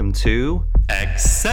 Welcome to Accessories,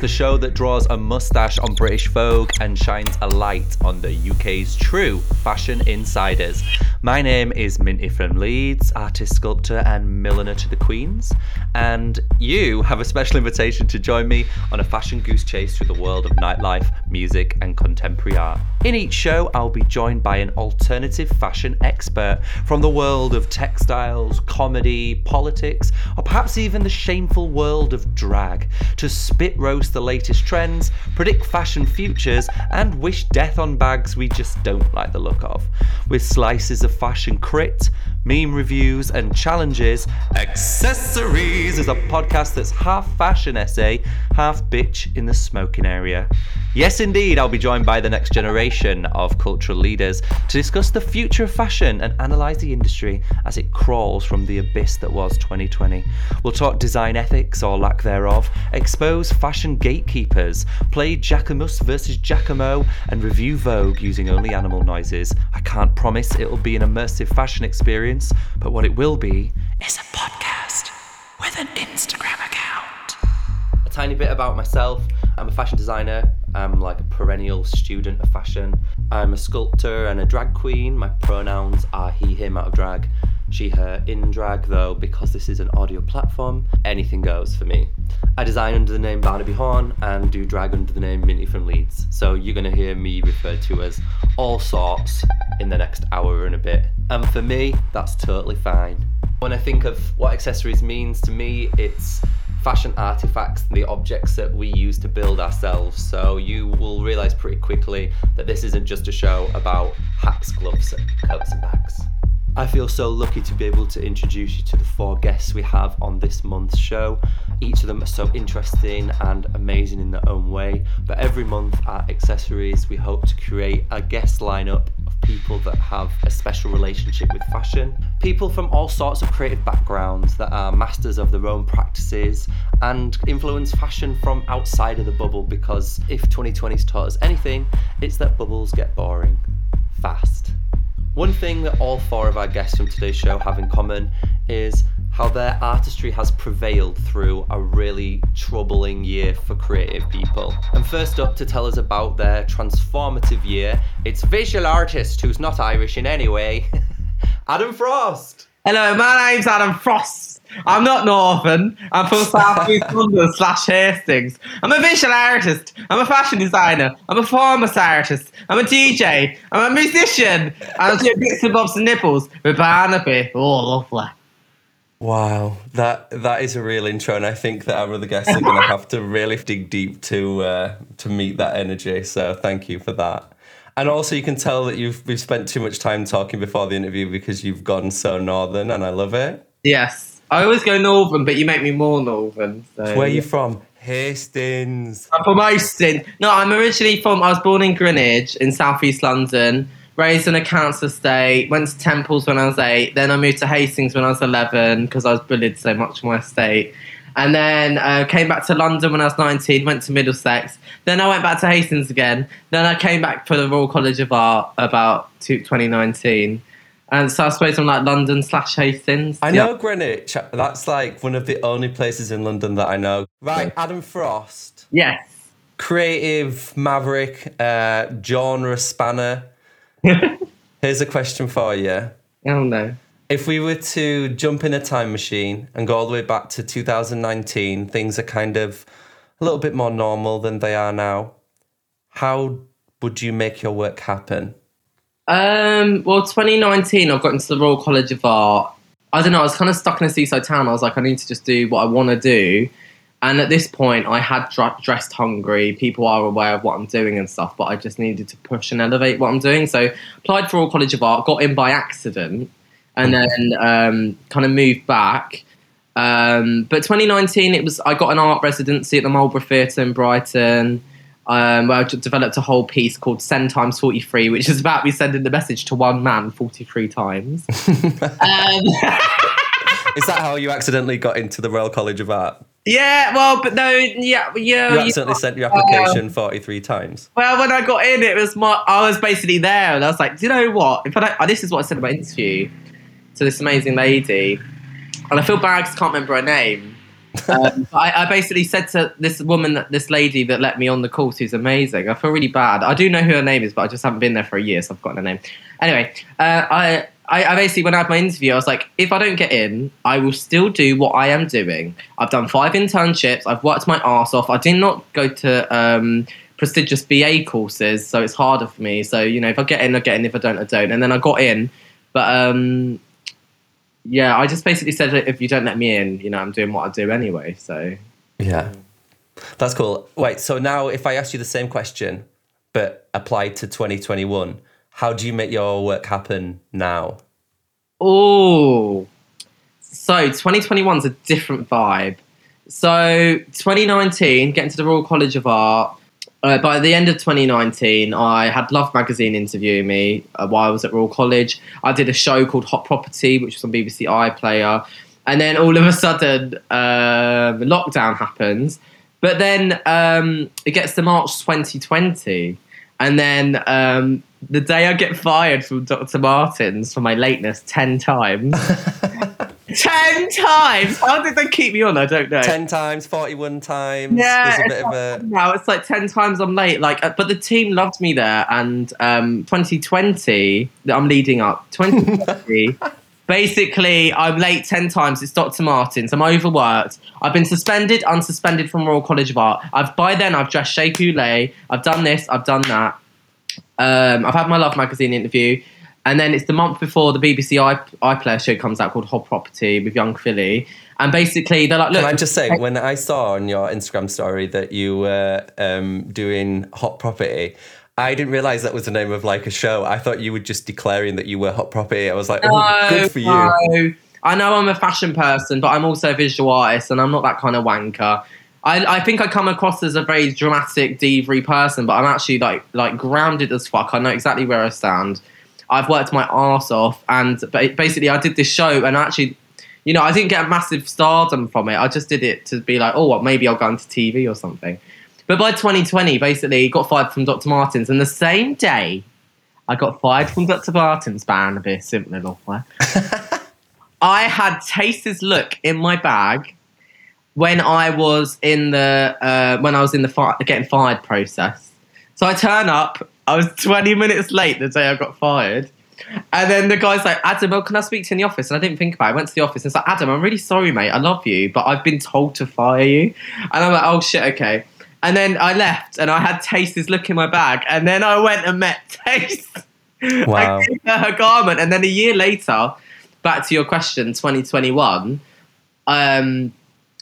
the show that draws a mustache on British Vogue and shines a light on the UK's true fashion insiders. My name is Minty from Leeds, artist, sculptor, and milliner to the Queens, and you have a special invitation to join me on a fashion goose chase through the world of nightlife, music, and contemporary art. In each show, I'll be joined by an alternative fashion expert from the world of textiles, comedy, politics, or perhaps even the shameful world of drag to spit roast the latest trends, predict fashion futures, and wish death on bags we just don't like the look of. With slices of fashion crit, meme reviews, and challenges, Accessories is a podcast that's half fashion essay, half bitch in the smoking area. Yes, indeed, I'll be joined by the next generation of cultural leaders to discuss the future of fashion and analyse the industry as it crawls from the abyss that was 2020. We'll talk design ethics or lack thereof, expose fashion gatekeepers, play Jacquemus versus Giacomo, and review Vogue using only animal noises. I can't promise it'll be an immersive fashion experience, but what it will be is a podcast with an Instagram account. A tiny bit about myself. I'm a fashion designer. I'm like a perennial student of fashion. I'm a sculptor and a drag queen. My pronouns are he, him out of drag, she, her in drag, though, because this is an audio platform, anything goes for me. I design under the name Barnaby Horn and do drag under the name Minty from Leeds. So you're going to hear me referred to as all sorts in the next hour and a bit. And for me, that's totally fine. When I think of what accessories means to me, it's fashion artifacts, the objects that we use to build ourselves. So you will realize pretty quickly that this isn't just a show about hats, gloves, coats, and bags. I feel so lucky to be able to introduce you to the four guests we have on this month's show. Each of them are so interesting and amazing in their own way. But every month at Accessories, we hope to create a guest lineup of people that have a special relationship with fashion. People from all sorts of creative backgrounds that are masters of their own practices and influence fashion from outside of the bubble because if 2020's taught us anything, it's that bubbles get boring fast. One thing that all four of our guests from today's show have in common is how their artistry has prevailed through a really troubling year for creative people. And first up to tell us about their transformative year, it's visual artist who's not Irish in any way, Adam Frost. Hello, my name's Adam Frost. I'm not Northern. I'm from South East London slash Hastings. I'm a visual artist. I'm a fashion designer. I'm a performance artist. I'm a DJ. I'm a musician. I do bits and bobs and nipples with Barnaby. Oh, lovely. Wow, that that is a real intro, and I think that our other guests are going to have to really dig deep to uh, to meet that energy. So thank you for that. And also, you can tell that you've we've spent too much time talking before the interview because you've gone so northern, and I love it. Yes. I always go northern, but you make me more northern. So. Where are you from? Hastings. I'm from Hastings. No, I'm originally from. I was born in Greenwich in southeast London. Raised in a council estate. Went to Temples when I was eight. Then I moved to Hastings when I was eleven because I was bullied so much in my estate. And then uh, came back to London when I was 19, went to Middlesex. Then I went back to Hastings again. Then I came back for the Royal College of Art about 2019. And so I suppose I'm like London slash Hastings. I know yeah. Greenwich. That's like one of the only places in London that I know. Right, Adam Frost. Yes. Creative maverick, uh, genre spanner. Here's a question for you. Oh no. If we were to jump in a time machine and go all the way back to 2019, things are kind of a little bit more normal than they are now. How would you make your work happen? Um, well, 2019, I got into the Royal College of Art. I don't know, I was kind of stuck in a seaside town. I was like, I need to just do what I want to do. And at this point, I had dr- dressed hungry. People are aware of what I'm doing and stuff, but I just needed to push and elevate what I'm doing. So, applied for Royal College of Art, got in by accident, and then um, kind of moved back. Um, but 2019, it was I got an art residency at the Marlborough Theatre in Brighton um, where I developed a whole piece called Send Times 43, which is about me sending the message to one man 43 times. um, is that how you accidentally got into the Royal College of Art? Yeah, well, but no, yeah, yeah. You accidentally you, sent your application uh, 43 times. Well, when I got in, it was my, I was basically there, and I was like, do you know what? If I don't, this is what I said in my interview to this amazing lady. and I feel bad 'cause I can't remember her name. Um, I, I basically said to this woman, that this lady that let me on the course, who's amazing. I feel really bad. I do know who her name is, but I just haven't been there for a year, so I've forgotten her name. Anyway, uh, I, I, I basically when I had my interview, I was like, if I don't get in, I will still do what I am doing. I've done five internships. I've worked my ass off. I did not go to um, prestigious BA courses, so it's harder for me. So you know, if I get in, I get in. If I don't, I don't. And then I got in, but um, yeah, I just basically said if you don't let me in, you know, I'm doing what I do anyway. So Yeah. That's cool. Wait, so now if I ask you the same question, but applied to 2021, how do you make your work happen now? Oh, so 2021 is a different vibe. So 2019, getting to the Royal College of Art. Uh, by the end of 2019, I had Love Magazine interview me uh, while I was at Royal College. I did a show called Hot Property, which was on BBC iPlayer. And then all of a sudden, um, lockdown happens. But then um, it gets to March 2020. And then um, the day I get fired from Dr. Martens for my lateness 10 times. 10 times! How did they keep me on? I don't know. 10 times, 41 times. Yeah, it's of a. now it's like 10 times I'm late. Like, uh, but the team loved me there. And um, 2020, that I'm leading up, 2020. Basically, I'm late 10 times. It's Dr. Martens. I'm overworked. I've been suspended, unsuspended from Royal College of Art. I've By then, I've dressed Shea Coulee. I've done this, I've done that. Um, I've had my Love magazine interview. And then it's the month before the BBC i iPlayer show comes out called Hot Property with Yung Filly. And basically, they're like, look. Can I just say, when I saw on your Instagram story that you were um, doing Hot Property, I didn't realize that was the name of like a show. I thought you were just declaring that you were Hot Property. I was like, oh, good for you. no. I know I'm a fashion person, but I'm also a visual artist, and I'm not that kind of wanker. I, I think I come across as a very dramatic, diva person, but I'm actually like like grounded as fuck. I know exactly where I stand. I've worked my arse off, and basically, I did this show, and actually, you know, I didn't get a massive stardom from it. I just did it to be like, oh, what? Maybe I'll go into TV or something. But by 2020, basically, got fired from Dr. Martens, and the same day, I got fired from Dr. Martens. Barnaby, simply lovely. I had Taste's look in my bag when I was in the uh, when I was in the fi- getting fired process. So I turn up. I was 20 minutes late the day I got fired. And then the guy's like, Adam, well, can I speak to you in the office? And I didn't think about it. I went to the office and it's like, Adam, I'm really sorry, mate. I love you, but I've been told to fire you. And I'm like, oh shit, okay. And then I left and I had Taste's look in my bag. And then I went and met Taste. Wow. I gave her her garment. And then a year later, back to your question, 2021, um,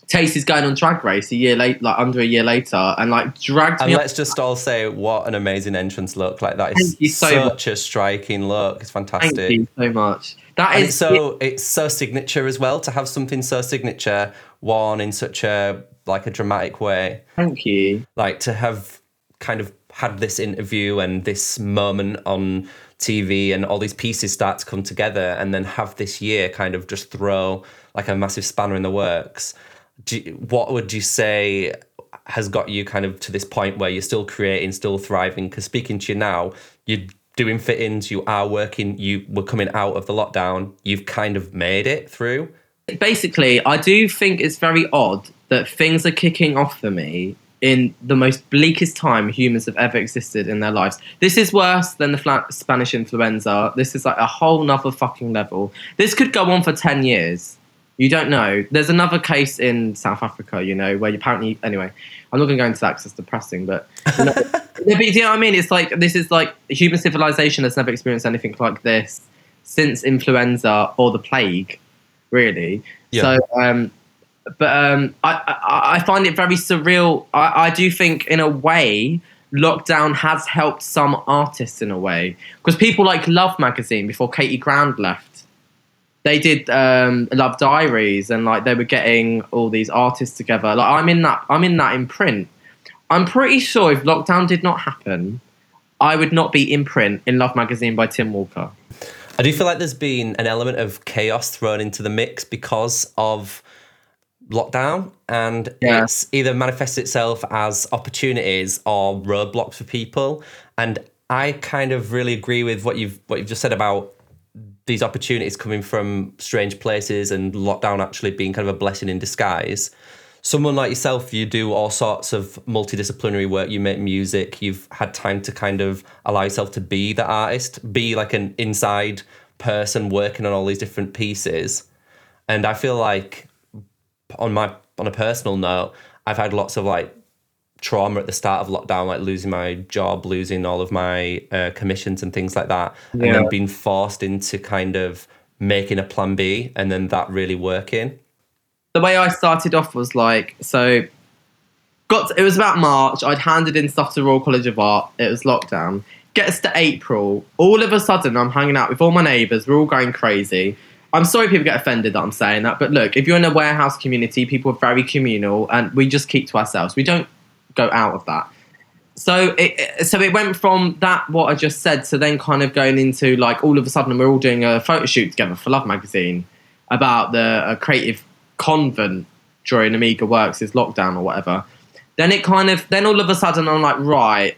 Taste is going on Drag Race a year late, like under a year later, and like dragged And me. up- let's just all say what an amazing entrance look. Like that is so such a striking look. It's fantastic. Thank you so much. That And is so it's so signature as well to have something so signature worn in such a like a dramatic way. Thank you. Like to have kind of had this interview and this moment on TV and all these pieces start to come together and then have this year kind of just throw like a massive spanner in the works. Do what would you say has got you kind of to this point where you're still creating, still thriving? Because speaking to you now, you're doing fit-ins, you are working, you were coming out of the lockdown, you've kind of made it through. Basically, I do think it's very odd that things are kicking off for me in the most bleakest time humans have ever existed in their lives. This is worse than the fla- Spanish influenza. This is like a whole nother fucking level. This could go on for 10 years. You don't know. There's another case in South Africa, you know, where you apparently, anyway, I'm not going to go into that because it's depressing, but, you know, but you know what I mean? It's like, this is like human civilization has never experienced anything like this since influenza or the plague, really. Yeah. So, um, but um, I, I, I find it very surreal. I, I do think, in a way, lockdown has helped some artists in a way because people like Love magazine before Katie Grand left. They did um, Love Diaries and like they were getting all these artists together. Like I'm in that. I'm in that in print. I'm pretty sure if lockdown did not happen, I would not be in print in Love magazine by Tim Walker. I do feel like there's been an element of chaos thrown into the mix because of lockdown, and Yeah. it's either manifests itself as opportunities or roadblocks for people. And I kind of really agree with what you've what you've just said about these opportunities coming from strange places and lockdown actually being kind of a blessing in disguise. Someone like yourself, you do all sorts of multidisciplinary work. You make music. You've had time to kind of allow yourself to be the artist, be like an inside person working on all these different pieces. And I feel like on my on a personal note, I've had lots of like trauma at the start of lockdown, like losing my job, losing all of my uh, commissions and things like that, yeah. and then being forced into kind of making a plan B and then that really working. The way I started off was like so. Got to, it was about March. I'd handed in stuff to Royal College of Art. It was lockdown. Gets to April. All of a sudden, I'm hanging out with all my neighbours. We're all going crazy. I'm sorry people get offended that I'm saying that, but look, if you're in a warehouse community, people are very communal, and we just keep to ourselves. We don't go out of that. So it so it went from that what I just said to then kind of going into like all of a sudden we're all doing a photo shoot together for Love Magazine about the creative convent during Amiga Works' lockdown or whatever. Then it kind of then all of a sudden I'm like right,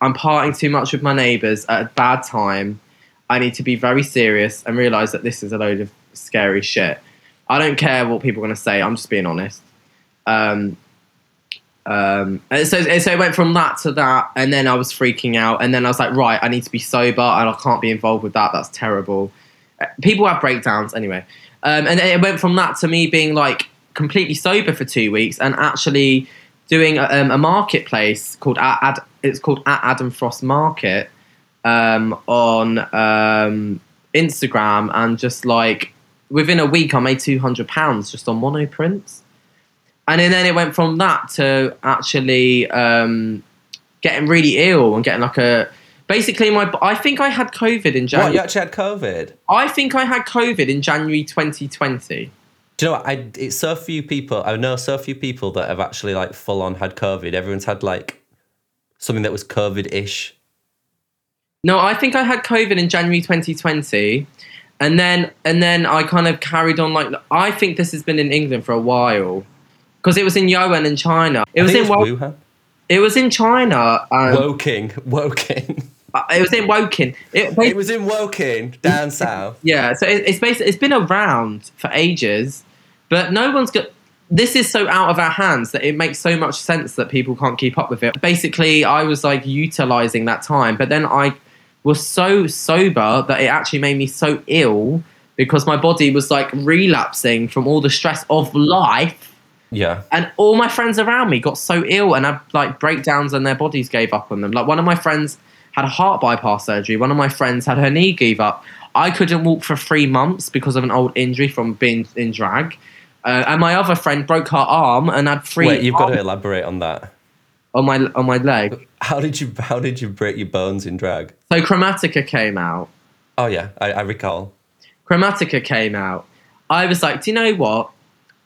I'm parting too much with my neighbours at a bad time. I need to be very serious and realise that this is a load of scary shit. I don't care what people are going to say. I'm just being honest. Um, um, so, so it went from that to that, and then I was freaking out, and then I was like, right, I need to be sober, and I can't be involved with that. That's terrible. Uh, people have breakdowns anyway, um, and it went from that to me being like completely sober for two weeks, and actually doing a, um, a marketplace called it's called at Adam Frost Market um, on um, Instagram, and just like within a week, I made two hundred pounds just on monoprints and then it went from that to actually um, getting really ill and getting like a basically my I think I had COVID in January. What, you actually had COVID? I think I had COVID in January 2020. Do you know what? I, it's so few people. I know so few people that have actually like full on had COVID. Everyone's had like something that was COVID ish. No, I think I had COVID in January 2020. And then and then I kind of carried on like I think this has been in England for a while because it was in Yuan in China. It was in it was Wuhan. It was in China. Um, Woking, Woking. Uh, it was in Woking. It, it was in Woking, down south. Yeah, so it, it's basically it's been around for ages, but no one's got. This is so out of our hands that it makes so much sense that people can't keep up with it. Basically, I was like utilizing that time, but then I was so sober that it actually made me so ill because my body was like relapsing from all the stress of life yeah. And all my friends around me got so ill and had like breakdowns and their bodies gave up on them. Like one of my friends had a heart bypass surgery. One of my friends had her knee give up. I couldn't walk for three months because of an old injury from being in drag. Uh, and my other friend broke her arm and had three. Wait, you've got to elaborate on that. On my on my leg. How did you How did you break your bones in drag? So Chromatica came out. Oh yeah, I, I recall. Chromatica came out. I was like, do you know what?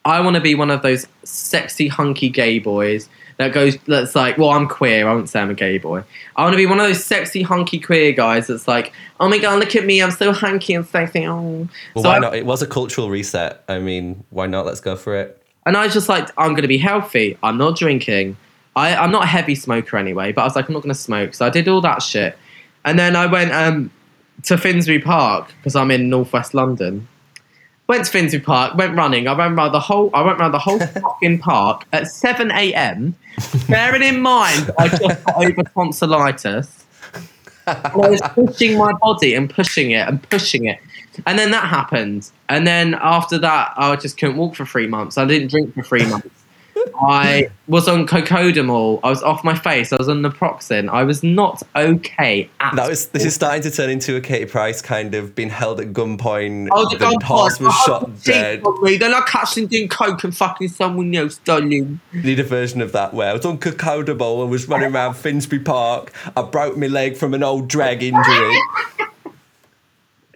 I want to be one of those sexy, hunky gay boys that goes, that's like, well, I'm queer. I won't say I'm a gay boy. I want to be one of those sexy, hunky, queer guys that's like, oh my god, look at me. I'm so hunky and sexy. Oh. Well, so why I, not? It was a cultural reset. I mean, why not? Let's go for it. And I was just like, I'm going to be healthy. I'm not drinking. I, I'm not a heavy smoker anyway, but I was like, I'm not going to smoke. So I did all that shit. And then I went um, to Finsbury Park because I'm in northwest London went to Finsbury Park, went running. I went around the whole. I went around the whole fucking park at seven a.m. Bearing in mind, I just got over tonsillitis. I was pushing my body and pushing it and pushing it, and then that happened. And then after that, I just couldn't walk for three months. I didn't drink for three months. I was on cocodamol. I was off my face. I was on naproxen. I was not okay at that was, This is starting to turn into a Katie Price kind of being held at gunpoint. Oh, the, the horse was oh, shot dead. Me. Then I catch him doing coke and fucking someone else, darling. Need a version of that where I was on cocodamol and was running around Finsbury Park. I broke my leg from an old drag injury.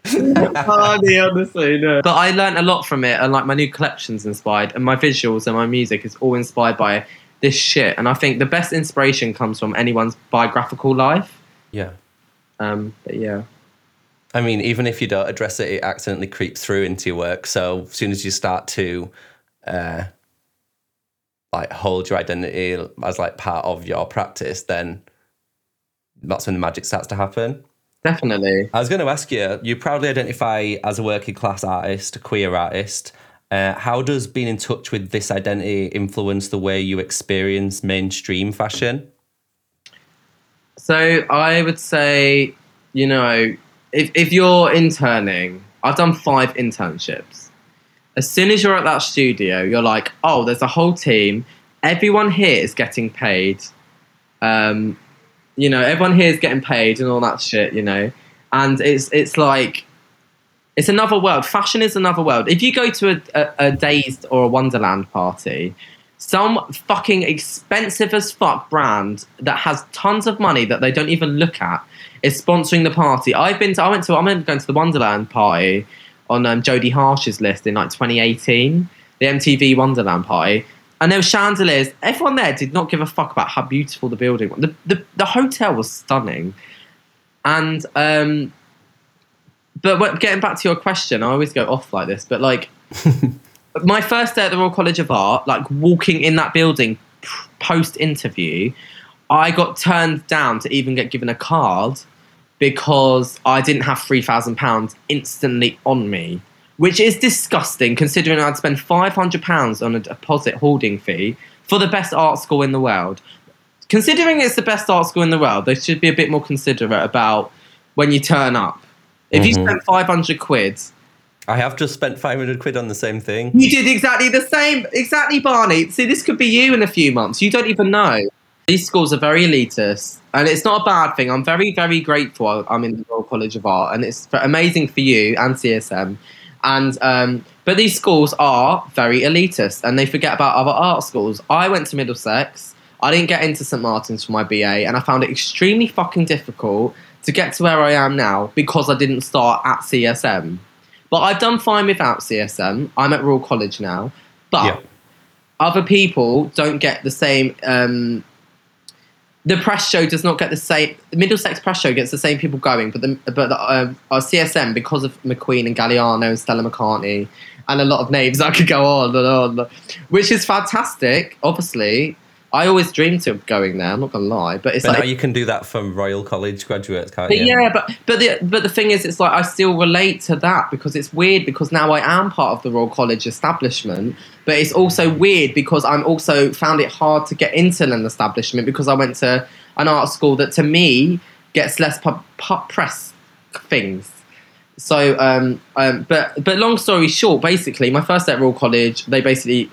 Funny, honestly. No. But I learned a lot from it, and like my new collection's inspired, and my visuals and my music is all inspired by this shit. And I think the best inspiration comes from anyone's biographical life. Yeah. Um. But yeah. I mean, even if you don't address it, it accidentally creeps through into your work. So as soon as you start to, uh, like hold your identity as like part of your practice, then that's when the magic starts to happen. Definitely. I was going to ask you, you proudly identify as a working class artist, a queer artist. Uh, how does being in touch with this identity influence the way you experience mainstream fashion? So I would say, you know, if, if you're interning, I've done five internships. As soon as you're at that studio, you're like, oh, there's a whole team. Everyone here is getting paid. Um, you know, everyone here is getting paid and all that shit, you know. And it's it's like it's another world. Fashion is another world. If you go to a, a, a Dazed or a Wonderland party, some fucking expensive as fuck brand that has tons of money that they don't even look at is sponsoring the party. I've been to, I went to, I remember going to the Wonderland party on um, Jodie Harsh's list in like 2018, the MTV Wonderland party. And there were chandeliers. Everyone there did not give a fuck about how beautiful the building was. The, the, the hotel was stunning. And, um, but what, getting back to your question, I always go off like this, but like, my first day at the Royal College of Art, like walking in that building post interview, I got turned down to even get given a card because I didn't have three thousand pounds instantly on me, which is disgusting considering I'd spend five hundred pounds on a deposit holding fee for the best art school in the world. Considering it's the best art school in the world, they should be a bit more considerate about when you turn up. If you Mhm. spend five hundred quid I have just spent 500 quid on the same thing. You did exactly the same. Exactly, Barney. See, this could be you in a few months. You don't even know. These schools are very elitist, and it's not a bad thing. I'm very, very grateful I'm in the Royal College of Art, and it's amazing for you and CSM. And um, but these schools are very elitist, and they forget about other art schools. I went to Middlesex. I didn't get into St Martin's for my BA, and I found it extremely fucking difficult to get to where I am now because I didn't start at CSM. But I've done fine without CSM. I'm at Royal College now. But Yeah. other people don't get the same. Um, the press show does not get the same. The Middlesex press show gets the same people going, but the but the, uh, our CSM because of McQueen and Galliano and Stella McCartney and a lot of names I could go on and on, which is fantastic. Obviously, I always dreamed of going there. I'm not gonna lie, but it's But like now you can do that from Royal College graduates, can't but you? yeah, but but the but the thing is, it's like I still relate to that because it's weird because now I am part of the Royal College establishment, but it's also weird because I'm also found it hard to get into an establishment because I went to an art school that to me gets less pub, pub press things. So, um, um, but but long story short, basically, my first day at Royal College, they basically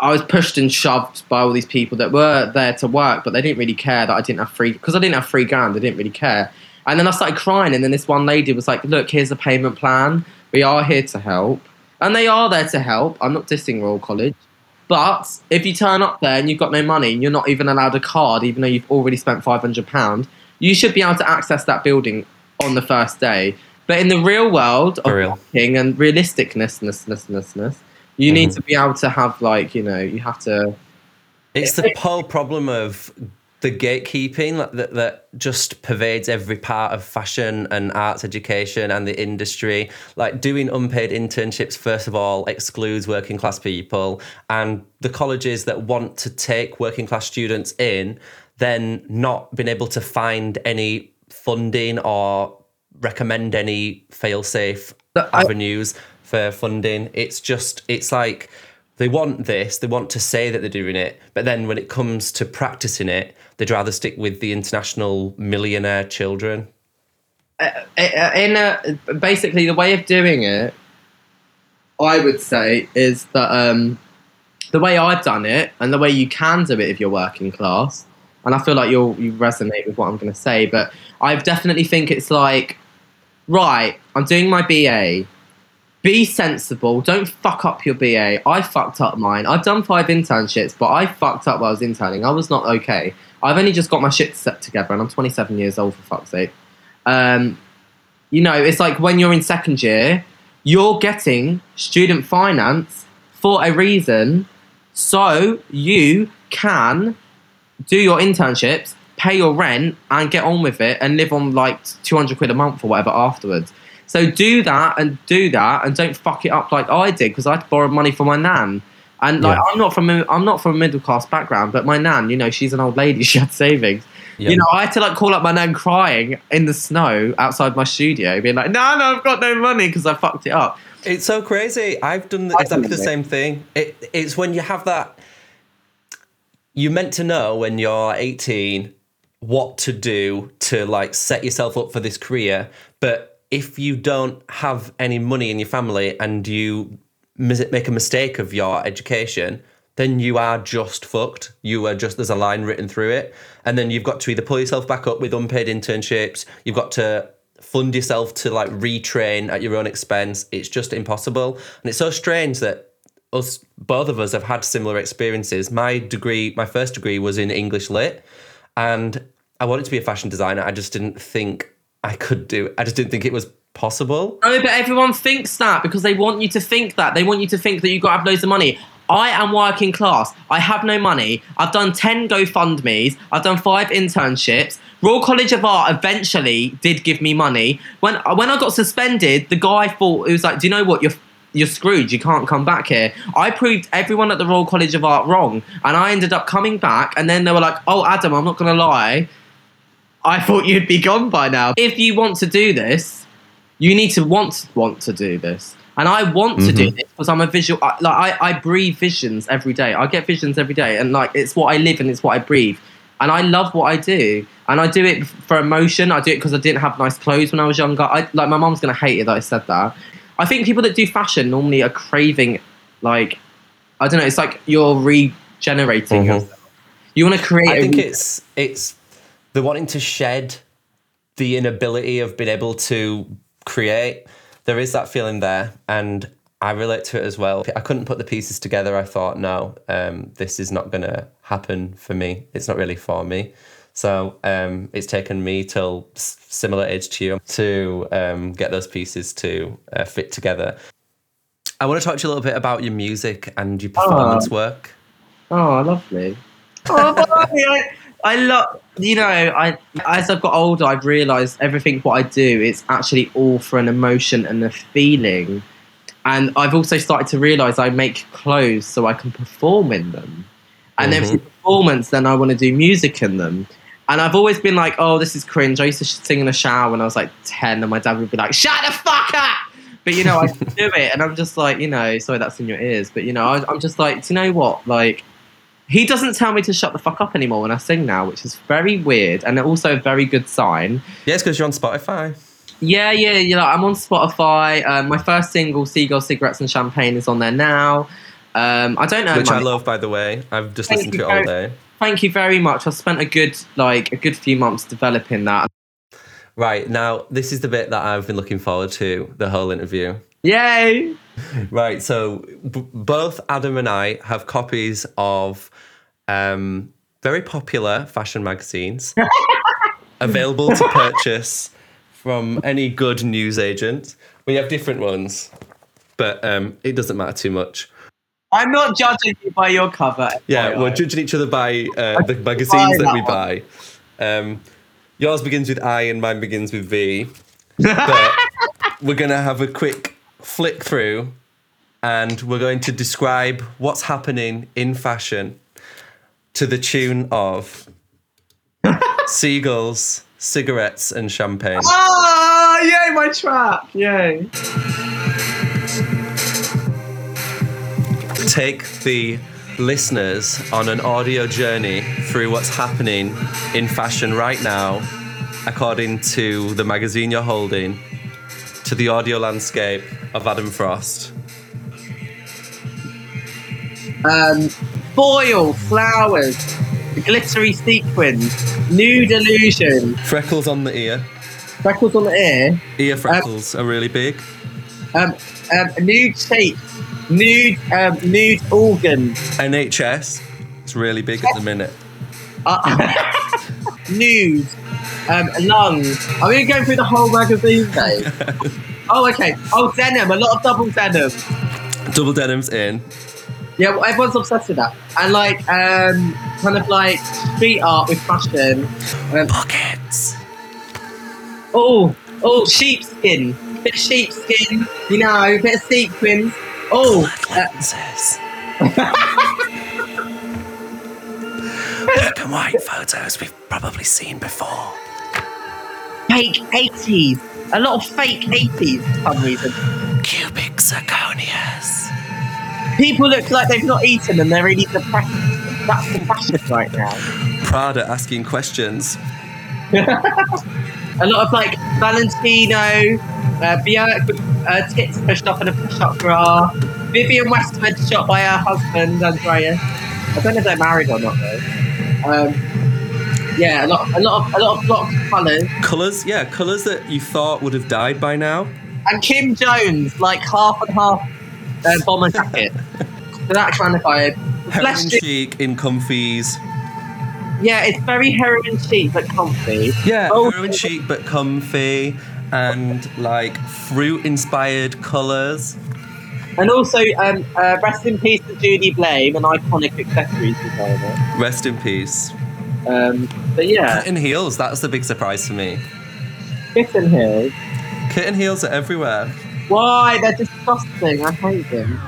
I was pushed and shoved by all these people that were there to work, but they didn't really care that I didn't have free because I didn't have free grand. They didn't really care. And then I started crying, and then this one lady was like, "Look, here's a payment plan. We are here to help, and they are there to help. I'm not dissing Royal College, but if you turn up there and you've got no money and you're not even allowed a card, even though you've already spent five hundred pound, you should be able to access that building on the first day. But in the real world of real. working and realisticness, you need mm-hmm. to be able to have like you know you have to It's the whole problem of the gatekeeping like, that, that just pervades every part of fashion and arts education and the industry. Like doing unpaid internships, first of all, excludes working class people, and the colleges that want to take working class students in, then not being able to find any funding or recommend any fail safe But I- avenues for funding. It's just, it's like they want this, they want to say that they're doing it, but then when it comes to practicing it, they'd rather stick with the international millionaire children. Uh, uh, uh, in a, basically the way of doing it i would say is that um, the way i've done it and the way you can do it if you're working class and i feel like you'll you resonate with what i'm going to say but i definitely think it's like right i'm doing my ba be sensible. Don't fuck up your ba i fucked up mine. I've done five internships but i fucked up while i was interning. I was not okay. I've only just got my shit set together and i'm 27 years old for fuck's sake. Um, you know, it's like when you're in second year, you're getting student finance for a reason, so you can do your internships, pay your rent, and get on with it and live on like 200 quid a month or whatever afterwards. So do that and do that and don't fuck it up like I did because I had to borrow money from my nan. And like Yeah. I'm not from a, I'm not from a middle class background, but my nan, you know, she's an old lady. She had savings. Yeah. You know, I had to like call up my nan crying in the snow outside my studio, being like, "No, no, I've got no money because I fucked it up." It's so crazy. I've done I exactly the same thing. It, it's when you have that. You're meant to know when you're 18 what to do to like set yourself up for this career, but if you don't have any money in your family and you make a mistake of your education, then you are just fucked. You are just there's a line written through it, and then you've got to either pull yourself back up with unpaid internships. You've got to fund yourself to like retrain at your own expense. It's just impossible, and it's so strange that us both of us have had similar experiences. My degree, my first degree, was in English lit, and I wanted to be a fashion designer. I just didn't think I could do. I just didn't think it was possible. No, but everyone thinks that because they want you to think that. They want you to think that you've got to have loads of money. I am working class. I have no money. I've done 10 GoFundMe's. I've done five internships. Royal College of Art eventually did give me money. When when I got suspended, the guy thought, it was like, do you know what? You're, you're screwed. You can't come back here. I proved everyone at the Royal College of Art wrong. And I ended up coming back. And then they were like, oh, Adam, I'm not going to lie. I thought you'd be gone by now. If you want to do this, you need to want want to do this. And i want to do this because i'm a visual I, like I, I breathe visions every day. I get visions every day and like it's what i live and it's what i breathe. And i love what i do. And i do it for emotion. I do it because i didn't have nice clothes when i was younger. I like my mom's gonna hate it that i said that. I think people that do fashion normally are craving like i don't know it's like you're regenerating Mhm. yourself. You want to create I a think re- it's it's the wanting to shed the inability of being able to create. There is that feeling there, and I relate to it as well. I couldn't put the pieces together. I thought, no, um, this is not going to happen for me. It's not really for me. So um, it's taken me till similar age to you to um, get those pieces to uh, fit together. I want to talk to you a little bit about your music and your performance work. Oh, lovely. Oh, I, I love. You know, I as I've got older, I've realised everything what I do is actually all for an emotion and a feeling. And I've also started to realise I make clothes so I can perform in them. And then Mhm. through performance, then I want to do music in them. And I've always been like, oh, this is cringe. I used to sing in a shower when I was like 10, and my dad would be like, shut the fuck up! But, you know, I can do it. And I'm just like, you know, sorry that's in your ears. But, you know, I, I'm just like, do you know what? Like, he doesn't tell me to shut the fuck up anymore when I sing now, which is very weird and also a very good sign. Yes, because you're on Spotify. Yeah, yeah, you know, I'm on Spotify. Um, my first single, Seagull Cigarettes and Champagne, is on there now. Um, I don't know. which I love, by the way. I've just Thank listened to it all very- day. Thank you very much. I spent a good, like, a good few months developing that. Right now, this is the bit that I've been looking forward to the whole interview. Yay! Right, so b- both Adam and I have copies of um, very popular fashion magazines available to purchase from any good newsagent. We have different ones, but um, it doesn't matter too much. I'm not judging you by your cover. Yeah, FYI. we're judging each other by uh, the magazines that that we buy. Um, yours begins with I and mine begins with V. But we're going to have a quick flick through and we're going to describe what's happening in fashion to the tune of seagulls, cigarettes, and champagne. Oh, yay, my trap! Yay. take the listeners on an audio journey through what's happening in fashion right now, according to the magazine you're holding, to the audio landscape of Adam Frost. Um, foil, flowers, glittery sequins, nude illusion, Freckles on the ear. freckles on the ear, Ear freckles are really big. um, um, nude shape, nude, um, nude organ, NHS. It's really big at the minute. uh, nude, um, lungs. Are we going through the whole magazine, babe? oh, okay. Oh, denim, a lot of double denim. Double denim's in. Yeah, well, everyone's obsessed with that. And like, um, kind of like street art with fashion. Um, Pockets. oh, oh, sheepskin. Bit of sheepskin, you know, bit of sequins. Oh, uh, Lenses. Black and white photos we've probably seen before. Fake 80s. A lot of fake 80s for some reason. Cubic zirconias. People look like they've not eaten and they're really depressed. That's the fashion right now. Prada asking questions. A lot of like Valentino, uh, Björk with uh, tits pushed off in a push-up bra, Vivienne Westwood shot by her husband Andreas. I don't know if they're married or not though. Um, yeah, a lot, a lot of, a lot of blocks of colours. Colours, yeah, colours that you thought would have died by now. And Kim Jones, like half and half uh, bomber jacket. so that kind of vibe. Heroin chic in comfies. yeah, it's very heroin chic but comfy. Yeah, Oh. heroin chic but comfy and like fruit inspired colours. And also, um, uh, rest in peace to Judy Blame, an iconic accessories designer. Rest in peace. Um, but yeah, Kitten heels, that's the big surprise for me. kitten heels. Kitten heels are everywhere. Why? They're disgusting. I hate them.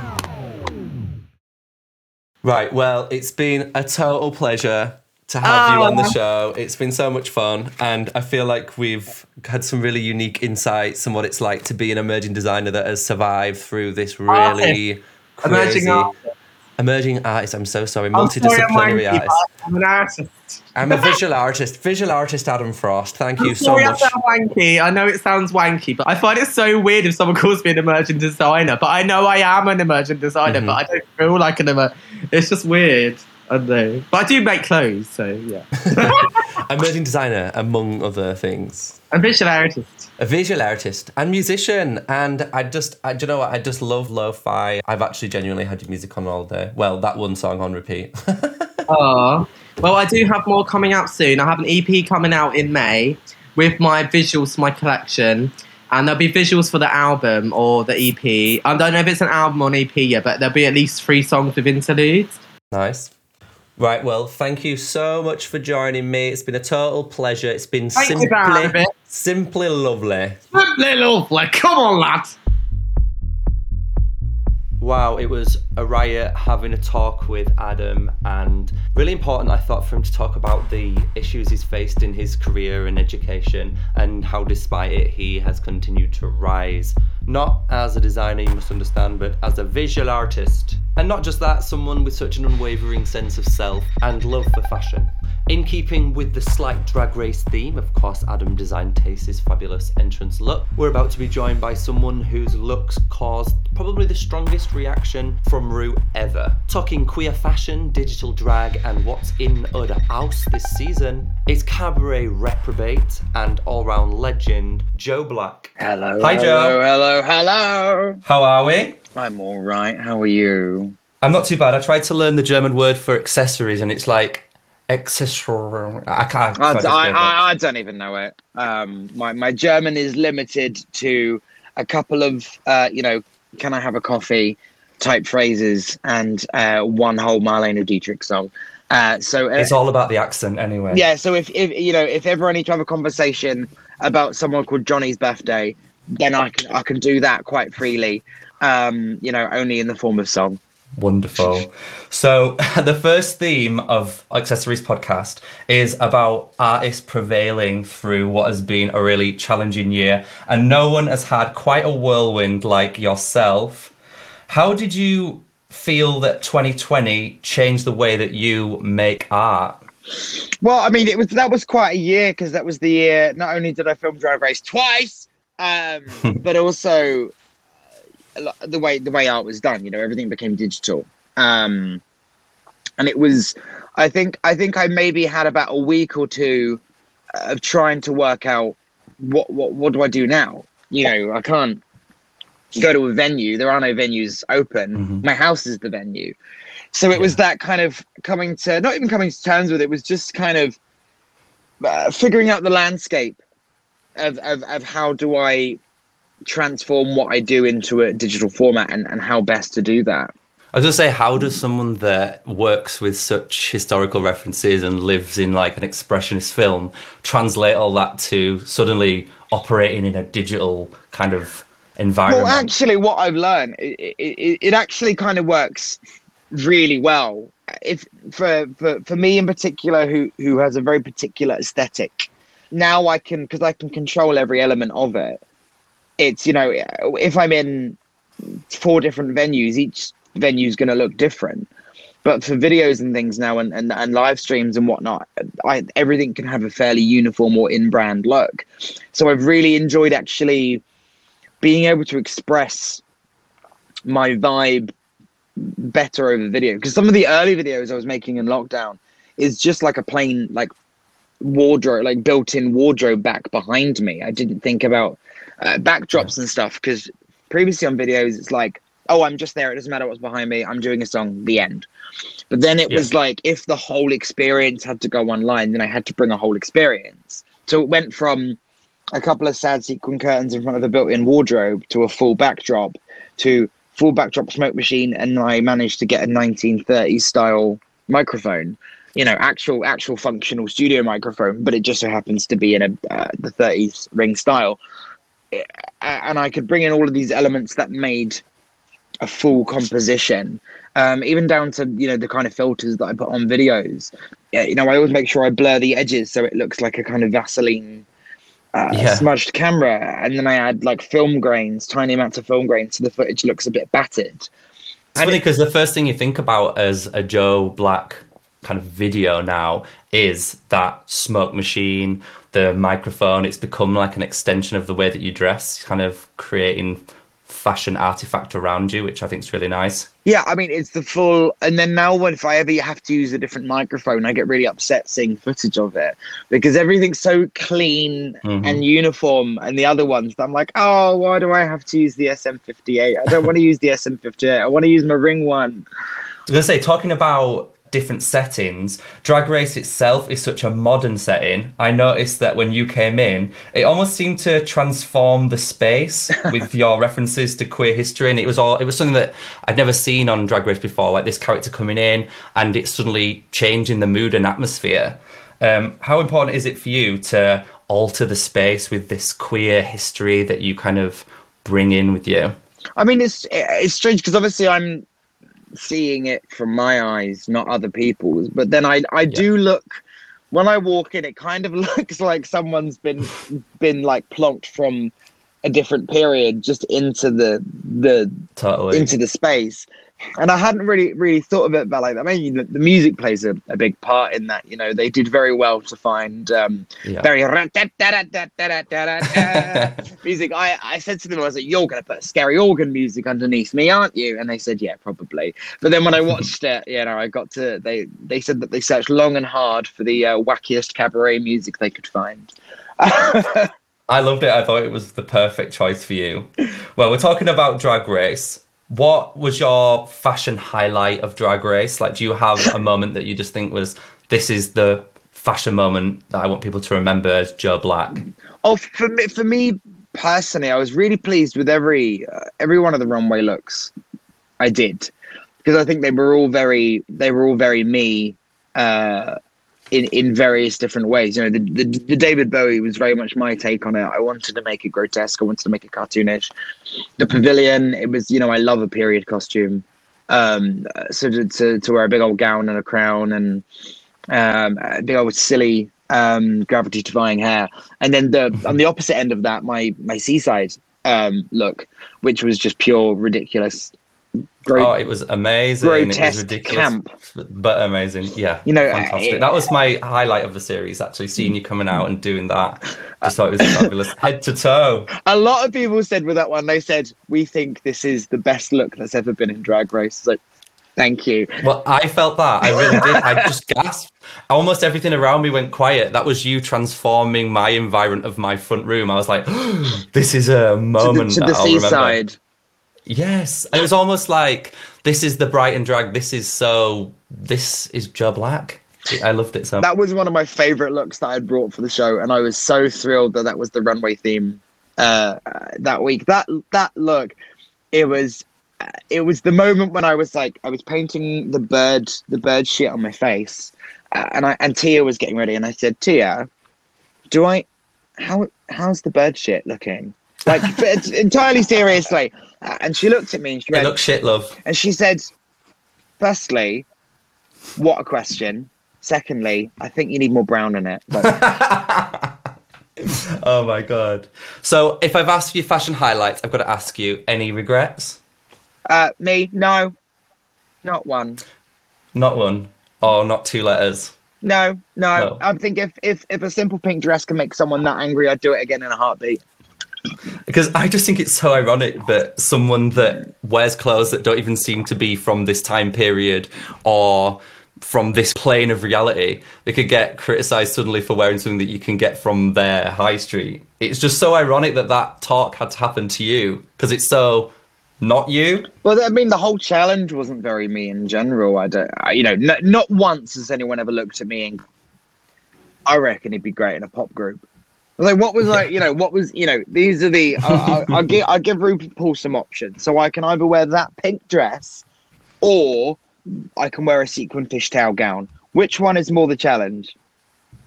Right, well, it's been a total pleasure to have you on the Ah. show. It's been so much fun, and I feel like we've had some really unique insights on what it's like to be an emerging designer that has survived through this really Emerging crazy- artist. Emerging artist, I'm so sorry, I'm sorry, I'm multidisciplinary artist. I'm an artist. I'm a visual artist, visual artist Adam Frost. Thank you I'm so sorry I much. sound wanky. I know it sounds wanky, but I find it so weird if someone calls me an emerging designer. But I know I am an emerging designer, Mhm. but I don't feel like an emer. It's just weird. I know. But I do make clothes, so yeah. Emerging designer, among other things. I'm visual artist. A visual artist and musician, and I just, I, do you know what? I just love lo-fi. I've actually genuinely had your music on all day. Well, that one song on repeat. Oh, well, I do have more coming out soon. I have an EP coming out in May with my visuals for my collection. And there'll be visuals for the album or the EP. I don't know if it's an album or an EP yet, but there'll be at least three songs with interludes. nice. Right, well, thank you so much for joining me. It's been a total pleasure. It's been Thank you, simply, Barnaby. simply lovely. Come on, lad. Wow, it was a riot having a talk with Adam, and really important, I thought, for him to talk about the issues he's faced in his career and education, and how, despite it, he has continued to rise. Not as a designer, you must understand, but as a visual artist. And not just that, someone with such an unwavering sense of self and love for fashion. In keeping with the slight drag race theme, of course, Adam designed Taste's fabulous entrance look. We're about to be joined by someone whose looks caused probably the strongest reaction from Rue ever. Talking queer fashion, digital drag, and what's in other house this season, is cabaret reprobate and all round legend Joe Black. Hello. Hi, Joe. hello, Hello, hello. How are we? I'm all right. How are you? I'm not too bad. I tried to learn the German word for accessories, and it's like accessory. I can't. I, I just I, gave up. I, I don't even know it. Um, my my German is limited to a couple of uh, you know, can I have a coffee type phrases and uh, one whole Marlene Dietrich song. Uh, so uh, It's all about the accent, anyway. yeah. So if, if you know if ever I need to have a conversation about someone called Johnny's birthday, then I can I can do that quite freely. Um, you know, only in the form of song. Wonderful. So, the first theme of Accessories podcast is about artists prevailing through what has been a really challenging year, and no one has had quite a whirlwind like yourself. How did you feel that 2020 changed the way that you make art? Well, I mean, it was that was quite a year because that was the year. Not only did I film Drag Race twice, um, but also uh, the way the way art was done. You know, everything became digital, um, and it was. I think I think I maybe had about a week or two of trying to work out what what what do I do now. You know, I can't go to a venue. There are no venues open. Mhm. My house is the venue. So it was that kind of coming to not even coming to terms with it, was just kind of uh, figuring out the landscape of, of, of how do I transform what I do into a digital format and, and how best to do that. I was to say, how does someone that works with such historical references and lives in like an expressionist film translate all that to suddenly operating in a digital kind of environment? Well, actually, what I've learned, it, it, it- it actually kind of works really well. If for, for for me in particular, who who has a very particular aesthetic, now I can because I can control every element of it. It's you know if I'm in four different venues, each venue is going to look different. But for videos and things now and, and, and live streams and whatnot, I, everything can have a fairly uniform or in brand look. So I've really enjoyed actually being able to express my vibe better over video because some of the early videos I was making in lockdown is just like a plain like wardrobe like built-in wardrobe back behind me. I didn't think about uh, backdrops and stuff because previously on videos it's like oh I'm just there it doesn't matter what's behind me I'm doing a song the end. But then it Yeah. was like if the whole experience had to go online then I had to bring a whole experience. So it went from a couple of sad sequin curtains in front of a built-in wardrobe to a full backdrop to full backdrop smoke machine and I managed to get a 1930s style microphone you know actual actual functional studio microphone but it just so happens to be in a uh, the 30s ring style and I could bring in all of these elements that made a full composition um, even down to you know the kind of filters that I put on videos yeah, you know I always make sure I blur the edges so it looks like a kind of Vaseline uh, Yeah. smudged camera, and then I add like film grains, tiny amounts of film grains, so the footage looks a bit battered. It's And funny it- because the first thing you think about as a Joe Black kind of video now is that smoke machine, the microphone. It's become like an extension of the way that you dress, kind of creating fashion artifact around you, which I think is really nice. Yeah, I mean it's the full, and then now when if I ever have to use a different microphone, I get really upset seeing footage of it because everything's so clean Mhm. and uniform, and the other ones I'm like, oh, why do I have to use the SM58? I don't want to use the SM58. I want to use my Ring one. I was gonna say, talking about different settings, Drag Race itself is such a modern setting. I noticed that when you came in, it almost seemed to transform the space with your references to queer history, and it was all it was something that I'd never seen on Drag Race before, like this character coming in and it suddenly changing the mood and atmosphere. Um, how important is it for you to alter the space with this queer history that you kind of bring in with you? I mean, it's it's strange because obviously I'm seeing it from my eyes, not other people's. But then I I do look when I walk in, it kind of looks like someone's been been like plonked from a different period just into the the Totally. into the space. And I hadn't really really thought of it about like that. I mean, the, the music plays a, a big part in that. You know, they did very well to find um, yeah. very music. I, I said to them, I was like, "You're gonna put scary organ music underneath me, aren't you?" And they said, "Yeah, probably." But then when I watched it, you know, I got to they they said that they searched long and hard for the uh, wackiest cabaret music they could find. I loved it. I thought it was the perfect choice for you. Well, we're talking about Drag Race. What was your fashion highlight of Drag Race? Like, do you have a moment that you just think was this is the fashion moment that I want people to remember as Joe Black? oh, for me, for me personally, I was really pleased with every uh, every one of the runway looks I did because I think they were all very they were all very me. Uh, in, in various different ways. You know, the, the the David Bowie was very much my take on it. I wanted to make it grotesque. I wanted to make it cartoonish. The pavilion, it was you know, I love a period costume. Um, so to, to to wear a big old gown and a crown and um, a big old silly um gravity defying hair, and then the on the opposite end of that, my my seaside um look, which was just pure ridiculous. Gro- Oh, it was amazing. it was ridiculous, camp. but amazing. Yeah, You know, fantastic. I- that was my highlight of the series. Actually, seeing you coming out and doing that, just thought it was fabulous, head to toe. A lot of people said with that one, they said, We think this is the best look that's ever been in Drag Race. So thank you. Well, I felt that. I really did. I just gasped. Almost everything around me went quiet. That was you transforming my environment of my front room. I was like, this is a To the, moment to the I'll remember. Yes. It was almost like this is the Brighton drag. This is so. This is Joe Black. I loved it so. That was one of my favorite looks that I'd brought for the show, and I was so thrilled that that was the runway theme uh, uh, that week. That that look, it was uh, it was the moment when I was like I was painting the bird the bird shit on my face, uh, and I and Tia was getting ready, and I said, Tia, do I how how's the bird shit looking? Like but entirely seriously, uh, and she looked at me and she went, shit, love. and she said, firstly, what a question. Secondly, I think you need more brown in it. Oh my god. So if I've asked you fashion highlights, I've got to ask you any regrets? uh, me, no, not one. Not one. Or not two letters. No, no. No. I think if, if if a simple pink dress can make someone that angry, I'd do it again in a heartbeat. Because I just think it's so ironic that someone that wears clothes that don't even seem to be from this time period or from this plane of reality, they could get criticized suddenly for wearing something that you can get from their high street. It's just so ironic that that talk had to happen to you because it's so not you. Well, I mean, the whole challenge wasn't very me in general. I don't, I, you know, not once has anyone ever looked at me and I reckon he'd be great in a pop group. I Like, what was like, you know, what was, you know, these are the, I, I, I'll give, I give RuPaul some options. So I can either wear that pink dress or I can wear a sequin fishtail gown. Which one is more the challenge?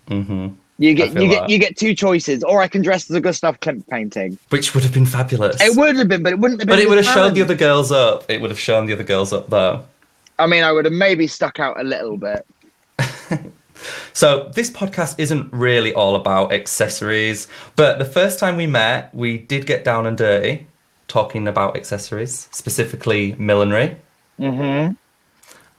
hmm You get, you get, that. you get two choices, or I can dress as a Gustav Klimt painting. Which would have been fabulous. It would have been, but it wouldn't have been. but it would have shown the other girls up. It would have shown the other girls up though. I mean, I would have maybe stuck out a little bit. So this podcast isn't really all about accessories, but the first time we met, we did get down and dirty talking about accessories, specifically millinery. Mm-hmm.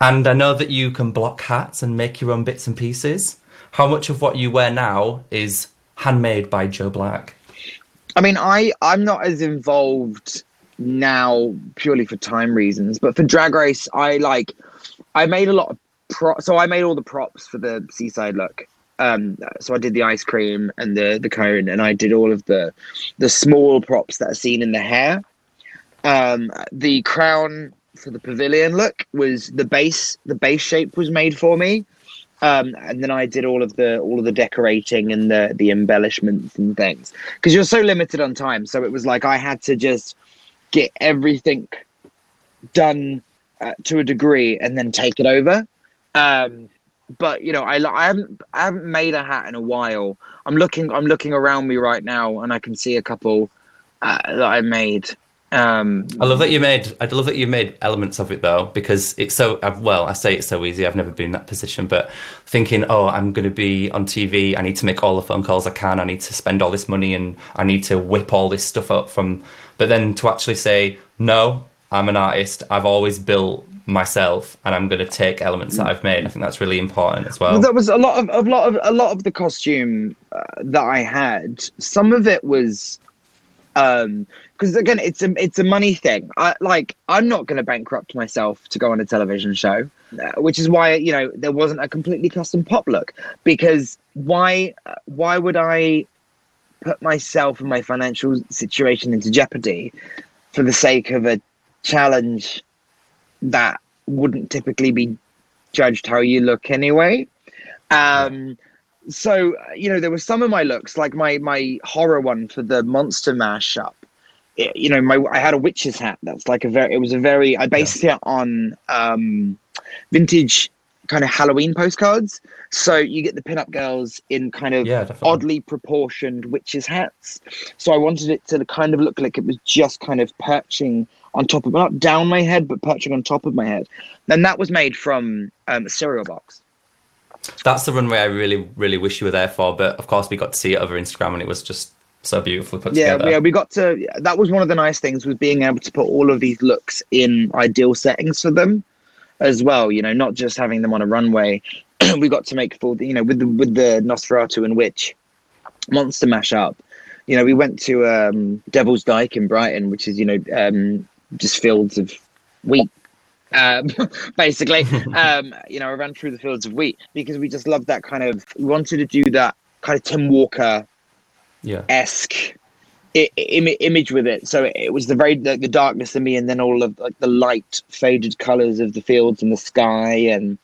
And I know that you can block hats and make your own bits and pieces. How much of what you wear now is handmade by Joe Black? I mean, I I'm not as involved now purely for time reasons, but for Drag Race, I like I made a lot of So I made all the props for the seaside look. Um, so I did the ice cream and the the cone, and I did all of the the small props that are seen in the hair. Um, the crown for the pavilion look was the base. The base shape was made for me. Um, and then I did all of the all of the decorating and the the embellishments and things because you're so limited on time. So it was like I had to just get everything done uh, to a degree and then take it over. Um, but you know, I, I haven't I haven't made a hat in a while. I'm looking I'm looking around me right now and I can see a couple uh, that I made. Um, I love that you made. I love that you made elements of it though, because it's so. Well, I say it's so easy. I've never been in that position, but thinking, oh, I'm going to be on TV. I need to make all the phone calls I can. I need to spend all this money, and I need to whip all this stuff up from. But then to actually say, no, I'm an artist. I've always built myself, and I'm going to take elements that I've made. I think that's really important as well. There was a lot of a lot of a lot of the costume uh, that I had. Some of it was, um, because again, it's a it's a money thing. I like I'm not going to bankrupt myself to go on a television show, uh, which is why you know there wasn't a completely custom pop look. Because why uh, why would I put myself and my financial situation into jeopardy for the sake of a challenge that wouldn't typically be judged how you look anyway. Um, so you know, there were some of my looks, like my my horror one for the monster mashup. It, you know, my I had a witch's hat. That's like a very. It was a very. I based it on um, vintage kind of Halloween postcards. So you get the pinup girls in kind of Yeah, oddly proportioned witches' hats. So I wanted it to kind of look like it was just kind of perching on top of not down my head, but perching on top of my head. And that was made from um, a cereal box. That's the runway I really, really wish you were there for. But of course, we got to see it over Instagram, and it was just so beautifully put Yeah, together. yeah, we got to. That was one of the nice things was being able to put all of these looks in ideal settings for them, as well. You know, not just having them on a runway. we got to make full. You know, with the with the Nosferatu and Witch monster mashup. You know, we went to um, Devil's Dyke in Brighton, which is you know um, just fields of wheat. Um, basically, um, you know, I ran through the fields of wheat because we just loved that kind of. We wanted to do that kind of Tim Walker yeah. esque Im- image with it. So it, was the very the, the darkness of me, and then all of like the light faded colors of the fields and the sky, and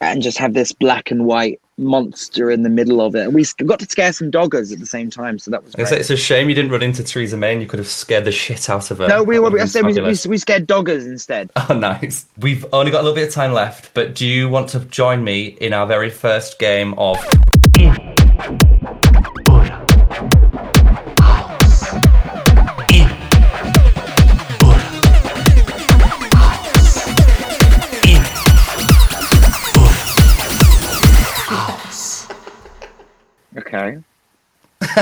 and just have this black and white monster in the middle of it. And we got to scare some doggers at the same time, so that was It's, great. it's a shame you didn't run into Theresa May and you could have scared the shit out of her. No, we were. would I said we, we, we scared doggers instead. Oh, nice. We've only got a little bit of time left, but do you want to join me in our very first game of okay.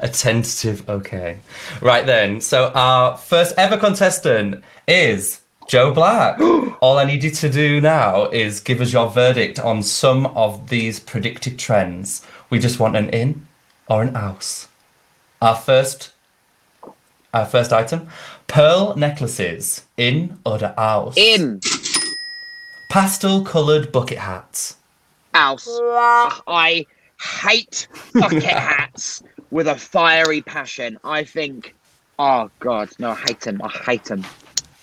a tentative okay. Right then, so our first ever contestant is Joe Black. All I need you to do now is give us your verdict on some of these predicted trends. We just want an in or an out. Our first our first item, pearl necklaces, in or the out. In. Pastel coloured bucket hats. Out. I hate bucket hats with a fiery passion. I think. Oh God, no! I hate them. I hate them.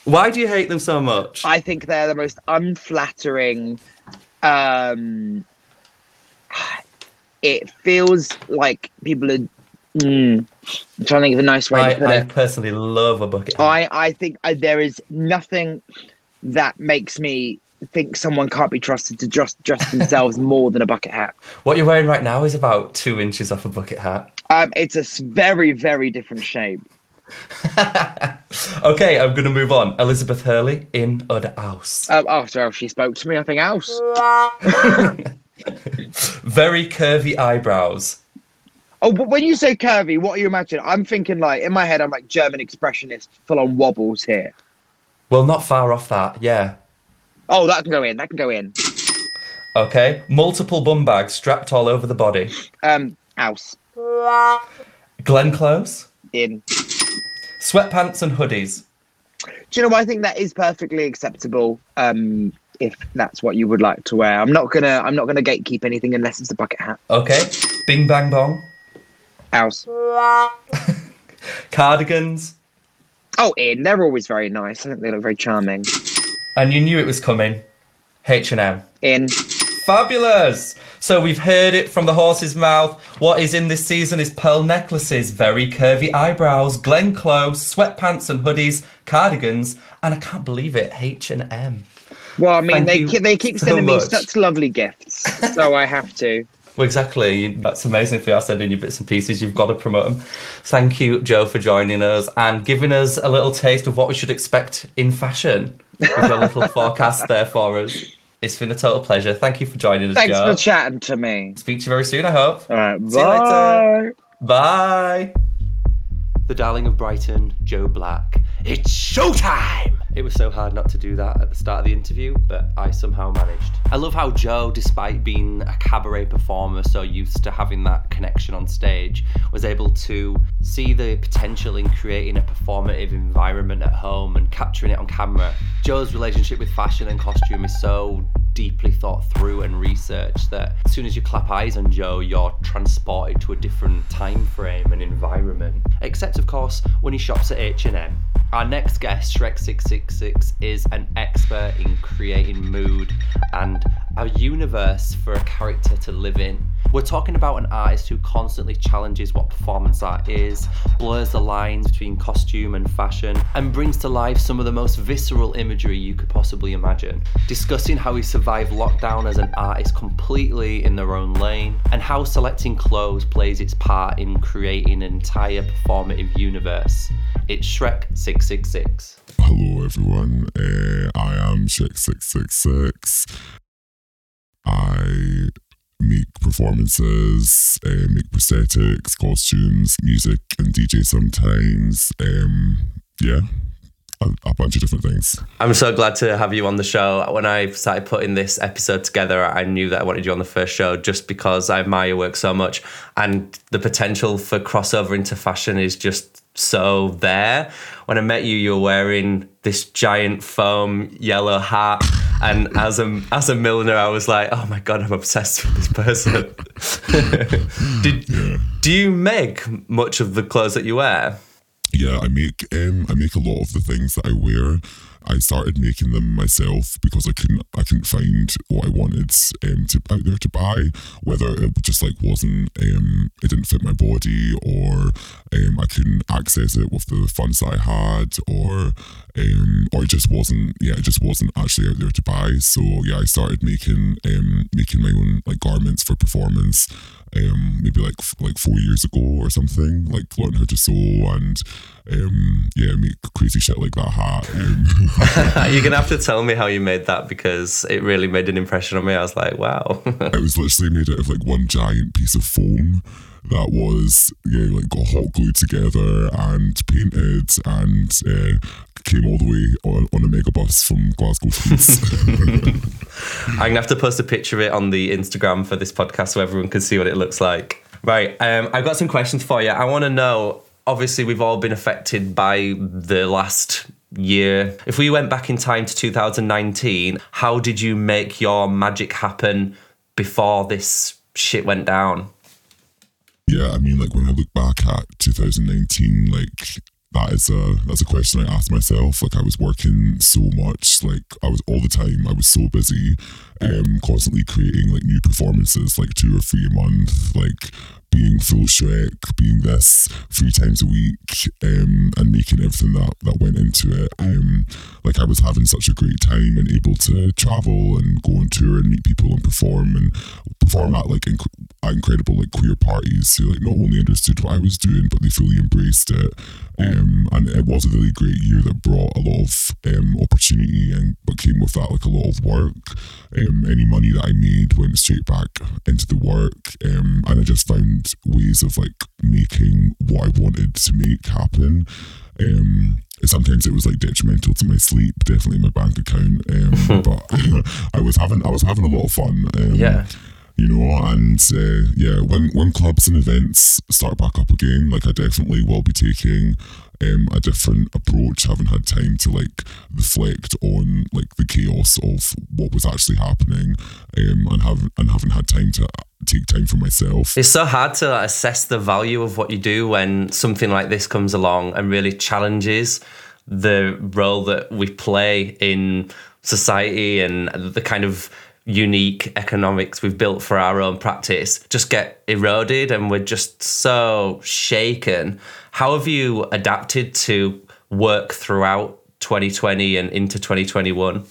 Why do you hate them so much? I think they're the most unflattering. Um, it feels like people are. Mm, I'm trying to think of a nice way I, to put I it. personally love a bucket hat. I, I think uh, there is nothing that makes me think someone can't be trusted to just dress themselves more than a bucket hat. What you're wearing right now is about two inches off a bucket hat. Um, it's a very, very different shape. okay, I'm gonna move on. Elizabeth Hurley in the house. Um, after how she spoke to me, I think else. Very curvy eyebrows. Oh, but when you say curvy, what do you imagine? I'm thinking like in my head, I'm like German expressionist, full on wobbles here. Well, not far off that. Yeah. Oh, that can go in. That can go in. Okay. Multiple bum bags strapped all over the body. Um, house Glenn Close. in. Sweatpants and hoodies. Do you know what? I think that is perfectly acceptable. Um, if that's what you would like to wear, I'm not gonna. I'm not gonna gatekeep anything unless it's a bucket hat. Okay. Bing bang bong. House. Cardigans. Oh, in. They're always very nice. I think they look very charming. And you knew it was coming. H&M. In. Fabulous! So we've heard it from the horse's mouth. What is in this season is pearl necklaces, very curvy eyebrows, Glenn Close, sweatpants and hoodies, cardigans, and I can't believe it, H&M. Well, I mean, Thank they you keep, they keep so sending me such lovely gifts, so I have to. Well, exactly. That's amazing for you sending your bits and pieces. You've got to promote them. Thank you, Joe, for joining us and giving us a little taste of what we should expect in fashion with your little forecast there for us. It's been a total pleasure. Thank you for joining us, Thanks Joe. for chatting to me. Speak to you very soon, I hope. All right, See you later. bye. Bye. The darling of Brighton, Joe Black. It's showtime! It was so hard not to do that at the start of the interview, but I somehow managed. I love how Joe, despite being a cabaret performer, so used to having that connection on stage, was able to see the potential in creating a performative environment at home and capturing it on camera. Joe's relationship with fashion and costume is so deeply thought through and researched that as soon as you clap eyes on Joe, you're transported to a different time frame and environment. Except, of course, when he shops at H&M. Our next guest, Shrek666, is an expert in creating mood and a universe for a character to live in. We're talking about an artist who constantly challenges what performance art is, blurs the lines between costume and fashion, and brings to life some of the most visceral imagery you could possibly imagine. Discussing how he survived lockdown as an artist completely in their own lane, and how selecting clothes plays its part in creating an entire performative universe. It's Shrek 666. Hello, everyone. Uh, I am Shrek666. I make performances, uh, make prosthetics, costumes, music, and DJ sometimes. Um, yeah, a bunch of different things. I'm so glad to have you on the show. When I started putting this episode together, I knew that I wanted you on the first show just because I admire your work so much. And the potential for crossover into fashion is just so there. When I met you, you were wearing this giant foam yellow hat. And as a as a milliner, I was like, "Oh my god, I'm obsessed with this person." Did, Yeah. do you make much of the clothes that you wear? Yeah, I make um I make a lot of the things that I wear. I started making them myself because I couldn't I couldn't find what I wanted um to out there to buy. Whether it just like wasn't um it didn't fit my body or um I couldn't access it with the funds I had or um or it just wasn't yeah it just wasn't actually out there to buy. So yeah, I started making um making my own like garments for performance. Um, maybe like like four years ago or something. Like learn how to sew and um, yeah, make crazy shit like that hat. Um, You're gonna have to tell me how you made that because it really made an impression on me. I was like, wow. it was literally made out of like one giant piece of foam that was yeah like got hot glued together and painted and uh, came all the way on, on a megabus from Glasgow I'm gonna have to post a picture of it on the Instagram for this podcast so everyone can see what it looks like. Right, um, I've got some questions for you. I want to know. Obviously, we've all been affected by the last year. If we went back in time to 2019, how did you make your magic happen before this shit went down? Yeah, I mean, like when I look back at 2019, like that is a that's a question I asked myself. Like I was working so much, like I was all the time. I was so busy, um, constantly creating like new performances, like two or three a month, like being full Shrek, being this three times a week, um, and making everything that that went into it. Um, like I was having such a great time and able to travel and go on tour and meet people and perform and perform at like inc- at incredible like queer parties who like not only understood what I was doing but they fully embraced it. Um, and it was a really great year that brought a lot of um, opportunity and but came with that like a lot of work. Um, any money that I made went straight back into the work, um, and I just found ways of like making what I wanted to make happen. Um, sometimes it was like detrimental to my sleep, definitely my bank account. Um, but I was having I was having a lot of fun. Um, Yeah. you know, and uh, yeah, when when clubs and events start back up again, like I definitely will be taking um, a different approach. Haven't had time to like reflect on like the chaos of what was actually happening, um, and have and haven't had time to take time for myself. It's so hard to assess the value of what you do when something like this comes along and really challenges the role that we play in society and the kind of unique economics we've built for our own practice just get eroded and we're just so shaken. How have you adapted to work throughout 2020 and into 2021?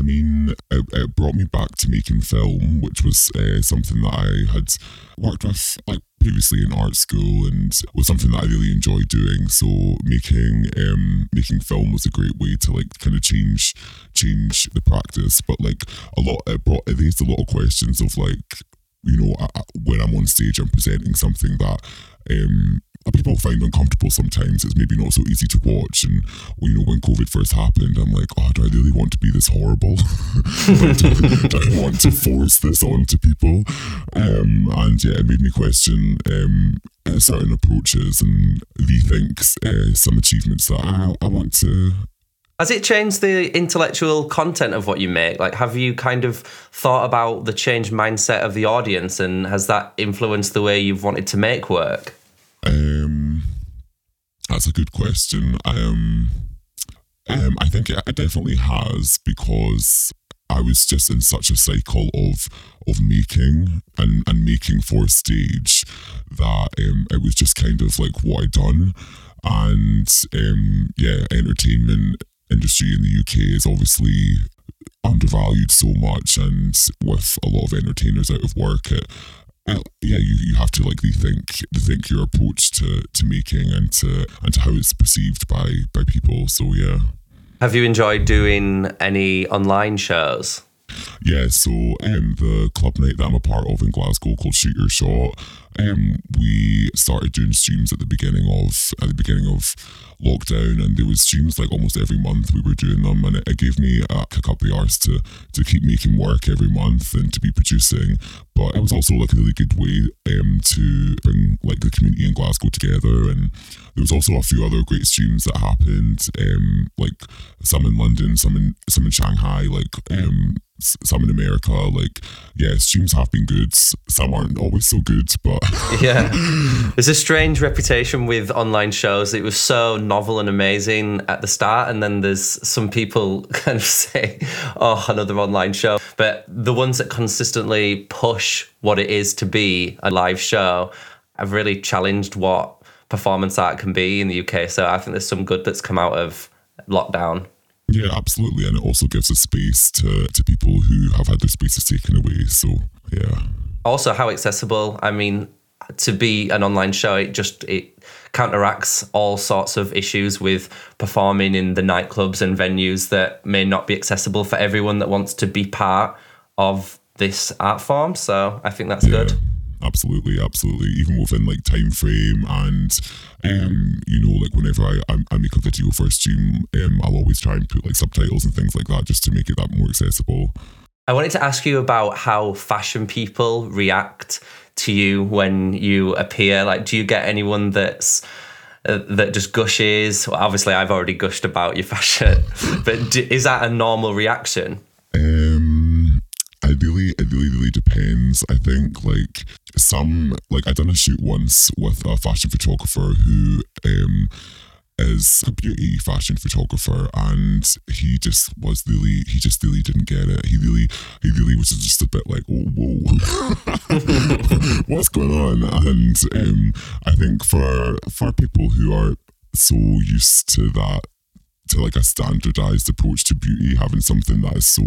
I mean, it, it brought me back to making film, which was uh, something that I had worked with like previously in art school and was something that I really enjoyed doing. So making um making film was a great way to like kind of change change the practice. But like a lot, it brought it raised a lot of questions of like you know I- when I'm on stage, I'm presenting something that um people find uncomfortable sometimes. It's maybe not so easy to watch. And you know, when COVID first happened, I'm like, oh, do I really want to be this horrible? Do, do I want to force this onto people? Um, and yeah, it made me question um, uh, certain approaches and rethink uh, some achievements that I, I want to. Has it changed the intellectual content of what you make? Like, have you kind of thought about the changed mindset of the audience and has that influenced the way you've wanted to make work? Um, that's a good question. Um, um, I think it, it definitely has because I was just in such a cycle of of making and and making for a stage that um, it was just kind of like what I'd done, and um, yeah, entertainment industry in the UK is obviously undervalued so much and with a lot of entertainers out of work it yeah, you, you have to like rethink rethink your approach to, to making and to and to how it's perceived by by people. So yeah. Have you enjoyed doing any online shows? Yeah, so um, the club night that I'm a part of in Glasgow called Shoot Your Shot, um, we started doing streams at the beginning of at the beginning of lockdown, and there was streams like almost every month we were doing them, and it, it gave me a kick up the arse to to keep making work every month and to be producing. But it was also like a really good way um, to bring like the community in Glasgow together, and there was also a few other great streams that happened, um, like some in London, some in some in Shanghai, like um, some in America. Like, yeah, streams have been good. Some aren't always so good, but Yeah. There's a strange reputation with online shows. It was so novel and amazing at the start, and then there's some people kind of say, oh, another online show. But the ones that consistently push what it is to be a live show have really challenged what performance art can be in the UK. So I think there's some good that's come out of lockdown. yeah, absolutely. And it also gives a space to to people who have had their spaces taken away. So yeah. Also, how accessible. I mean, to be an online show, it just it counteracts all sorts of issues with performing in the nightclubs and venues that may not be accessible for everyone that wants to be part of this art form. So I think that's Yeah, good. Absolutely, absolutely. Even within like time frame and um, you know, like whenever I, I I make a video for a stream, um, I'll always try and put like subtitles and things like that just to make it that more accessible. I wanted to ask you about how fashion people react to you when you appear. Like, do you get anyone that's uh, that just gushes? Well, obviously, I've already gushed about your fashion, but d- is that a normal reaction? Um, I really, it really, really depends. I think like some, like I done a shoot once with a fashion photographer who um is a beauty fashion photographer, and he just was really, he just really didn't get it. He really, he really was just a bit like, oh, whoa, what's going on? And um, I think for for people who are so used to that to like a standardized approach to beauty, having something that is so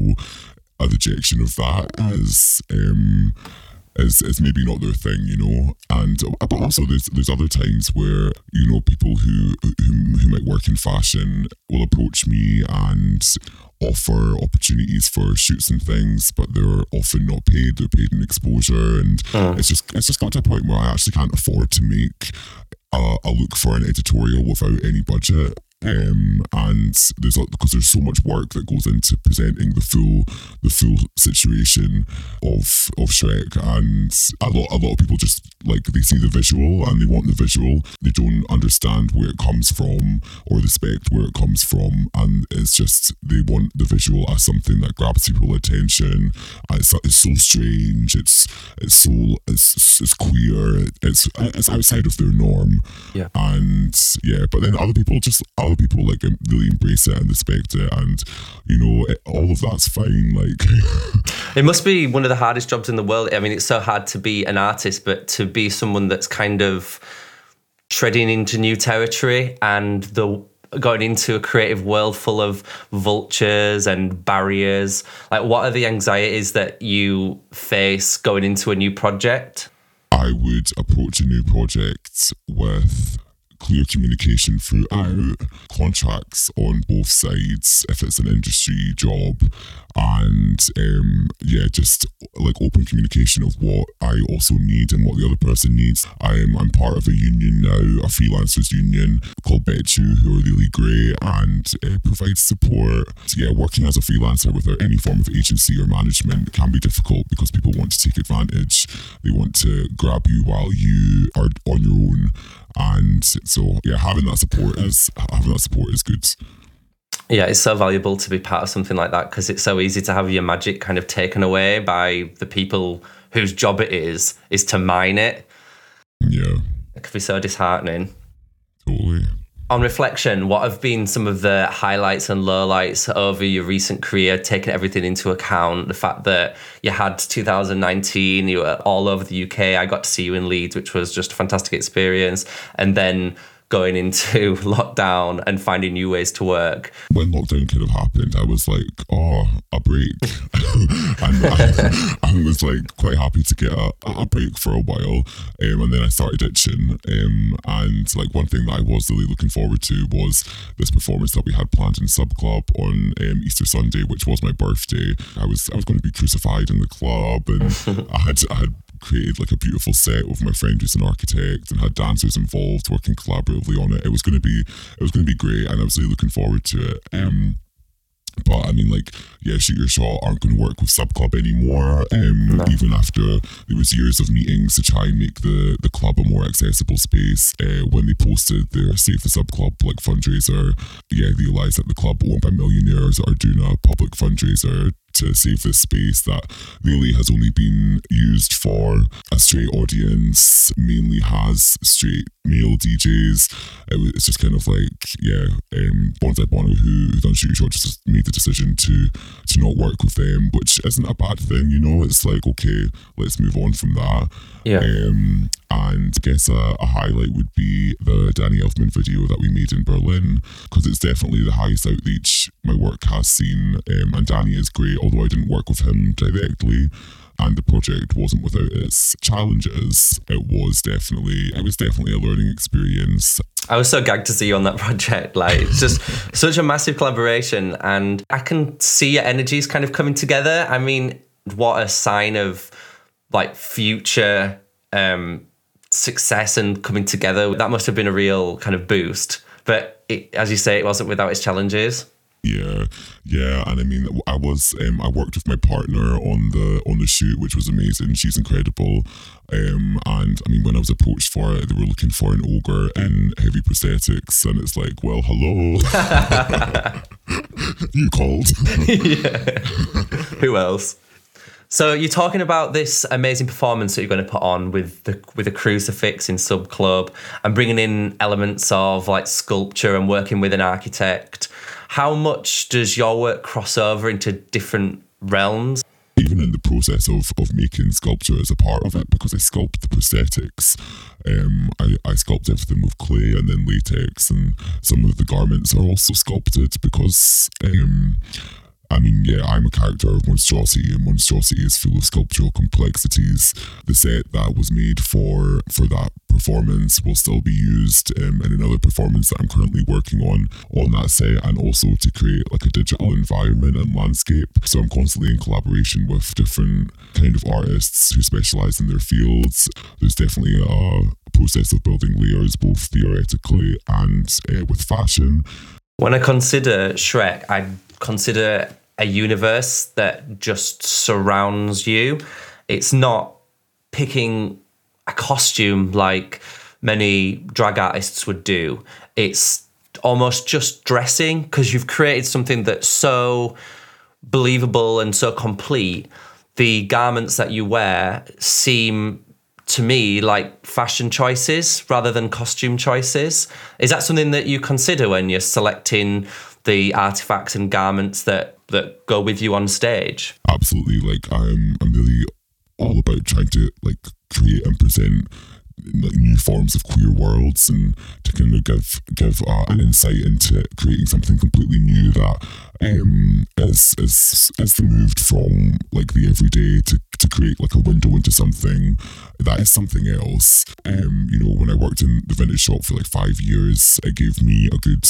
a rejection of that is um is, is maybe not their thing, you know. And uh, but also there's there's other times where you know people who who, who might work in fashion will approach me and offer opportunities for shoots and things, but they're often not paid. They're paid in exposure, and it's just it's just got to a point where I actually can't afford to make a, a look for an editorial without any budget. Um, and there's a, because there's so much work that goes into presenting the full the full situation of of Shrek, and a lot a lot of people just like they see the visual and they want the visual. They don't understand where it comes from or respect where it comes from, and it's just they want the visual as something that grabs people attention. It's, it's so strange. It's it's so it's it's queer. It's it's outside of their norm. Yeah. And yeah, but then other people just other people like really embrace it and respect it, and you know it, all of that's fine. Like It must be one of the hardest jobs in the world. I mean, it's so hard to be an artist, but to be someone that's kind of treading into new territory and the going into a creative world full of vultures and barriers. Like, what are the anxieties that you face going into a new project? I would approach a new project with clear communication throughout, contracts on both sides if it's an industry job, and um, yeah, just like open communication of what I also need and what the other person needs. I'm I'm part of a union now, a freelancers union called Bectu, who are really great and uh, provide support. So, Yeah, working as a freelancer without any form of agency or management can be difficult because people want to take advantage. They want to grab you while you are on your own. And so yeah, having that support is having that support is good. Yeah, it's so valuable to be part of something like that because it's so easy to have your magic kind of taken away by the people whose job it is is to mine it. Yeah, It can be so disheartening. totally. On reflection, what have been some of the highlights and lowlights over your recent career, taking everything into account? The fact that you had 2019, you were all over the UK. I got to see you in Leeds, which was just a fantastic experience. And then going into lockdown and finding new ways to work. when lockdown kind of happened, I was like, oh, a break. and I, I was like quite happy to get a, a break for a while. Um, and then I started itching. Um, and like one thing that I was really looking forward to was this performance that we had planned in Sub Club on um, Easter Sunday, which was my birthday. I was I was going to be crucified in the club, and I had I had created like a beautiful set with my friend who's an architect and had dancers involved working collaboratively on it. It was going to be it was going to be great, and I was really looking forward to it. Um, but I mean, like, yeah, Shoot Your Shot aren't going to work with Sub Club anymore. Um, Even after there was years of meetings to try and make the, the club a more accessible space. Uh, when they posted their Save the Sub Club like fundraiser, yeah, I realised that the club owned by millionaires are doing a public fundraiser to save this space that really has only been used for a straight audience, mainly has straight male DJs. It it's just kind of like, yeah, um, Bonsai Bono, who, who done Shoot Your Shot, just made the decision to to not work with them, which isn't a bad thing, you know. It's like, okay, let's move on from that. Yeah. Um, and I guess a, a highlight would be the Danny Elfman video that we made in Berlin, because it's definitely the highest outreach my work has seen. Um, and Danny is great, although I didn't work with him directly. and the project wasn't without its challenges. It was definitely it was definitely a learning experience. I was so gagged to see you on that project. Like, it's just such a massive collaboration, and I can see your energies kind of coming together. I mean, what a sign of like future um, success and coming together. That must have been a real kind of boost. But it, as you say, it wasn't without its challenges. Yeah, yeah, and I mean, I was um, I worked with my partner on the on the shoot, which was amazing. She's incredible, um, and I mean, when I was approached for it, they were looking for an ogre in heavy prosthetics, and it's like, well, hello, you called. yeah. Who else? So you're talking about this amazing performance that you're going to put on with the with a crucifix in Sub Club and bringing in elements of like sculpture and working with an architect. How much does your work cross over into different realms? Even in the process of, of making sculpture as a part of it, because I sculpt the prosthetics, um, I, I sculpt everything with clay and then latex, and some of the garments are also sculpted because um, I mean, yeah, I'm a character of monstrosity, and monstrosity is full of sculptural complexities. The set that was made for for that performance will still be used um, in another performance that I'm currently working on on that set, and also to create like a digital environment and landscape. So I'm constantly in collaboration with different kind of artists who specialize in their fields. There's definitely a process of building layers, both theoretically and uh, with fashion. When I consider Shrek, I consider a universe that just surrounds you. It's not picking a costume like many drag artists would do. It's almost just dressing because you've created something that's so believable and so complete. The garments that you wear seem to me like fashion choices rather than costume choices. Is that something that you consider when you're selecting the artifacts and garments that that go with you on stage. Absolutely, like I'm I'm really all about trying to like create and present like new forms of queer worlds and to kind of give give uh, an insight into creating something completely new that um is is is moved from like the everyday to to create like a window into something that is something else um you know when I worked in the vintage shop for like five years it gave me a good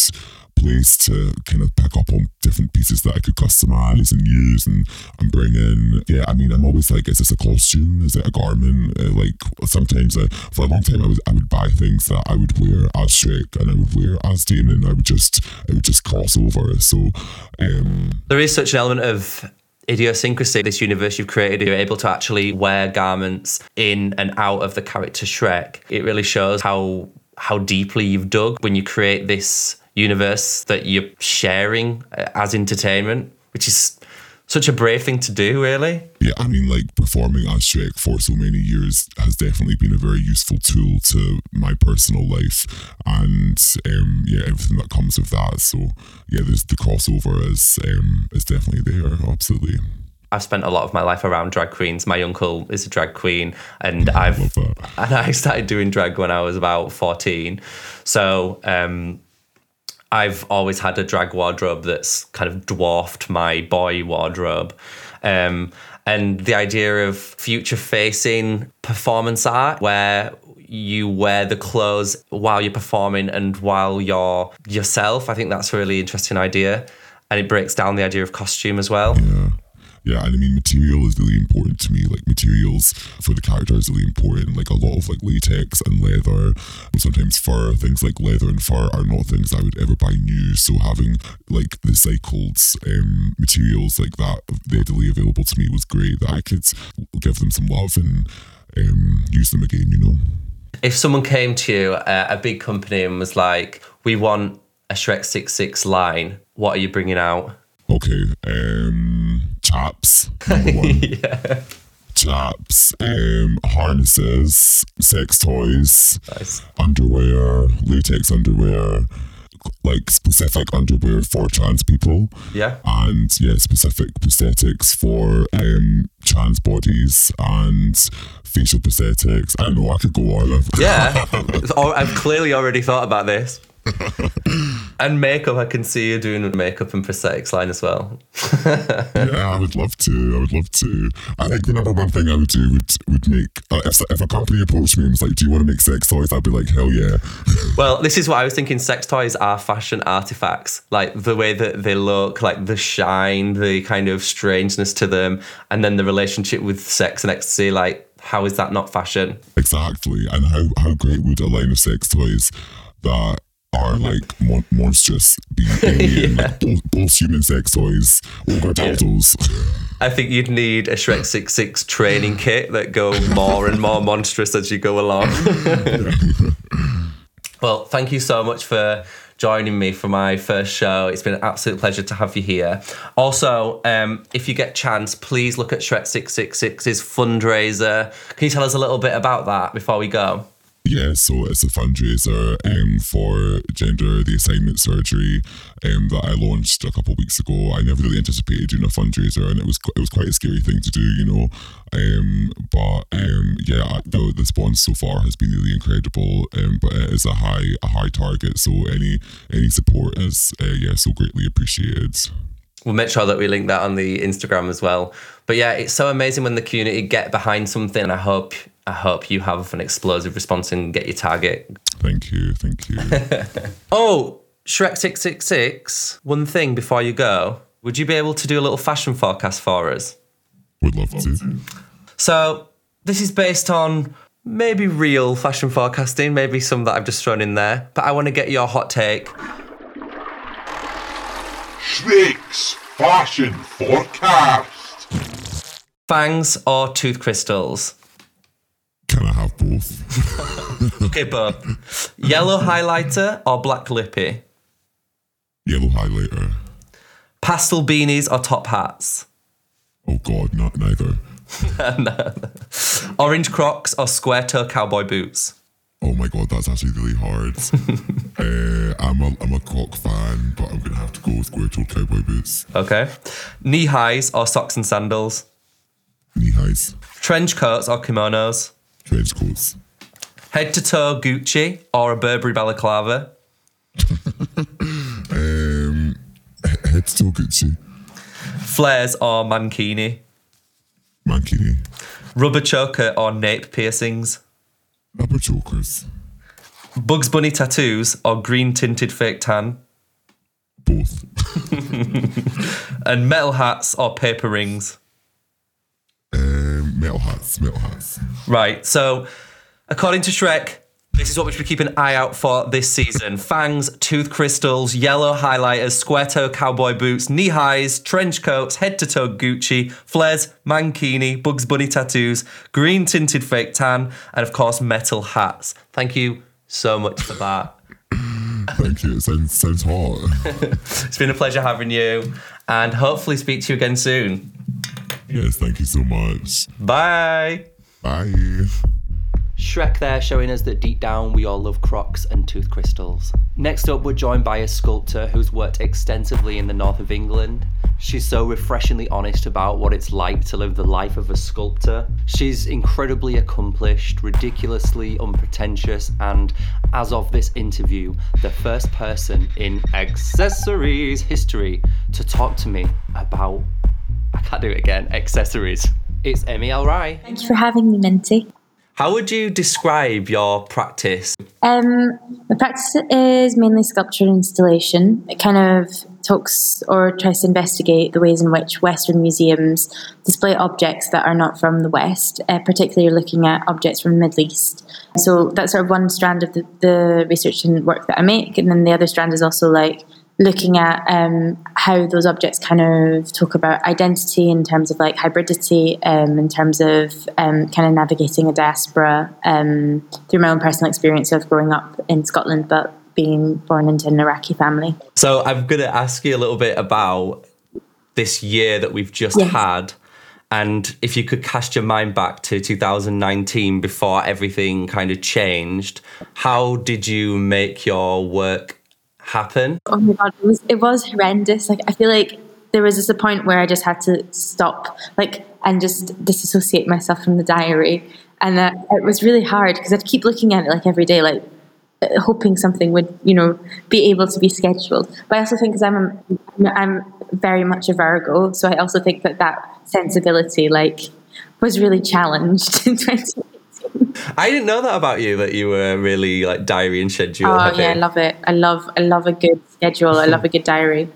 place to kind of pick up on different pieces that I could customize and use and, and bring in. Yeah, I mean, I'm always like, is this a costume? Is it a garment? Uh, like sometimes uh, for a long time, I was I would buy things that I would wear as Shrek and I would wear as Damon. I would just I would just cross over. So um, there is such an element of idiosyncrasy this universe you've created you're able to actually wear garments in and out of the character shrek it really shows how how deeply you've dug when you create this universe that you're sharing uh, as entertainment, which is such a brave thing to do, really. Yeah, I mean, like performing on Shrek for so many years has definitely been a very useful tool to my personal life, and um, yeah, everything that comes with that. So yeah, there's the crossover is um, is definitely there, absolutely. I've spent a lot of my life around drag queens. My uncle is a drag queen, and I've and I started doing drag when I was about fourteen. So um, I've always had a drag wardrobe that's kind of dwarfed my boy wardrobe. Um, and the idea of future facing performance art where you wear the clothes while you're performing and while you're yourself, I think that's a really interesting idea. And it breaks down the idea of costume as well. Yeah yeah, and I mean, material is really important to me. Like materials for the character is really important. Like a lot of like latex and leather, but sometimes fur. Things like leather and fur are not things I would ever buy new. So having like the cycled um, materials like that readily available to me was great. That I could give them some love and um, use them again. You know. If someone came to you, uh, a big company, and was like, "We want a Shrek Six Six line," what are you bringing out? Okay. Um, chaps. yeah. Chaps, um, harnesses, sex toys, nice. underwear, latex underwear, like specific underwear for trans people. Yeah. And yeah, specific prosthetics for um trans bodies and facial prosthetics. I don't know, I could go on. yeah. I've clearly already thought about this. and makeup, I can see you doing makeup and prosthetics line as well. yeah, I would love to. I would love to. I think the number one thing I would do would would make uh, if, if a company approached me and was like, "Do you want to make sex toys?" I'd be like, "Hell yeah!" well, this is what I was thinking. Sex toys are fashion artifacts, like the way that they look, like the shine, the kind of strangeness to them, and then the relationship with sex and ecstasy, like. How is that not fashion? Exactly. And how, how great would a line of sex toys that are like mon- monstrous, be alien, yeah. like both, both, human sex toys, over dildos. I think you'd need a Shrek 66 training kit that go more and more monstrous as you go along. well, thank you so much for joining me for my first show. It's been an absolute pleasure to have you here. Also, um, if you get chance, please look at Shrek 666's fundraiser. Can you tell us a little bit about that before we go? Yeah, so it's a fundraiser um, for gender reassignment surgery um, that I launched a couple weeks ago. I never really anticipated doing a fundraiser, and it was it was quite a scary thing to do, you know. Um, but um, yeah, the, the response so far has been really incredible. Um, but it is a high a high target, so any any support is uh, yeah so greatly appreciated. We'll make sure that we link that on the Instagram as well. But yeah, it's so amazing when the community get behind something. I hope I hope you have an explosive response and get your target. Thank you, thank you. oh, Shrek six six six. One thing before you go, would you be able to do a little fashion forecast for us? Would love to. So this is based on maybe real fashion forecasting, maybe some that I've just thrown in there. But I want to get your hot take. Shrek's fashion forecast. Fangs or tooth crystals? Can I have both? okay, both. Yellow highlighter or black lippy? Yellow highlighter. Pastel beanies or top hats? Oh God, not neither. no. Orange Crocs or square toe cowboy boots? Oh my god, that's actually really hard. uh, I'm a I'm a Croc fan, but I'm gonna have to go with square toe cowboy boots. Okay. Knee highs or socks and sandals? Knee highs. Trench coats or kimonos? Head to toe Gucci or a Burberry balaclava? um, head to toe Gucci. Flares or mankini? Mankini. Rubber choker or nape piercings? Rubber chokers. Bugs Bunny tattoos or green tinted fake tan? Both. and metal hats or paper rings? Um, metal hats, metal hats. Right. So, according to Shrek, this is what we should keep an eye out for this season. Fangs, tooth crystals, yellow highlighters, square toe cowboy boots, knee highs, trench coats, head to toe Gucci, flares, mankini, Bugs Bunny tattoos, green tinted fake tan, and of course, metal hats. Thank you so much for that. Thank you. It sounds, sounds hot. it's been a pleasure having you, and hopefully, speak to you again soon. Yes, thank you so much. Bye. Bye. Shrek there showing us that deep down we all love crocs and tooth crystals. Next up, we're joined by a sculptor who's worked extensively in the north of England. She's so refreshingly honest about what it's like to live the life of a sculptor. She's incredibly accomplished, ridiculously unpretentious, and as of this interview, the first person in accessories history to talk to me about, I can't do it again, accessories. It's Emii Alrai. Thank you for having me, Minty. How would you describe your practice? Um, my practice is mainly sculpture and installation. It kind of talks or tries to investigate the ways in which Western museums display objects that are not from the West, uh, particularly looking at objects from the Middle East. So that's sort of one strand of the, the research and work that I make. And then the other strand is also like looking at um, how those objects kind of talk about identity in terms of like hybridity, um, in terms of um, kind of navigating a diaspora um, through my own personal experience of growing up in Scotland, but being born into an Iraqi family. So I'm going to ask you a little bit about this year that we've just yeah. had. And if you could cast your mind back to 2019 before everything kind of changed, how did you make your work happen? Oh my god, it was it was horrendous. Like I feel like there was just a point where I just had to stop, like, and just disassociate myself from the diary, and uh, it was really hard because I'd keep looking at it like every day, like uh, hoping something would, you know, be able to be scheduled. But I also think because I'm I'm very much a Virgo, so I also think that that sensibility like was really challenged in 2018. I didn't know that about you that you were really like diary and schedule. Oh heavy. yeah, I love it. I love I love a good schedule. I love a good diary.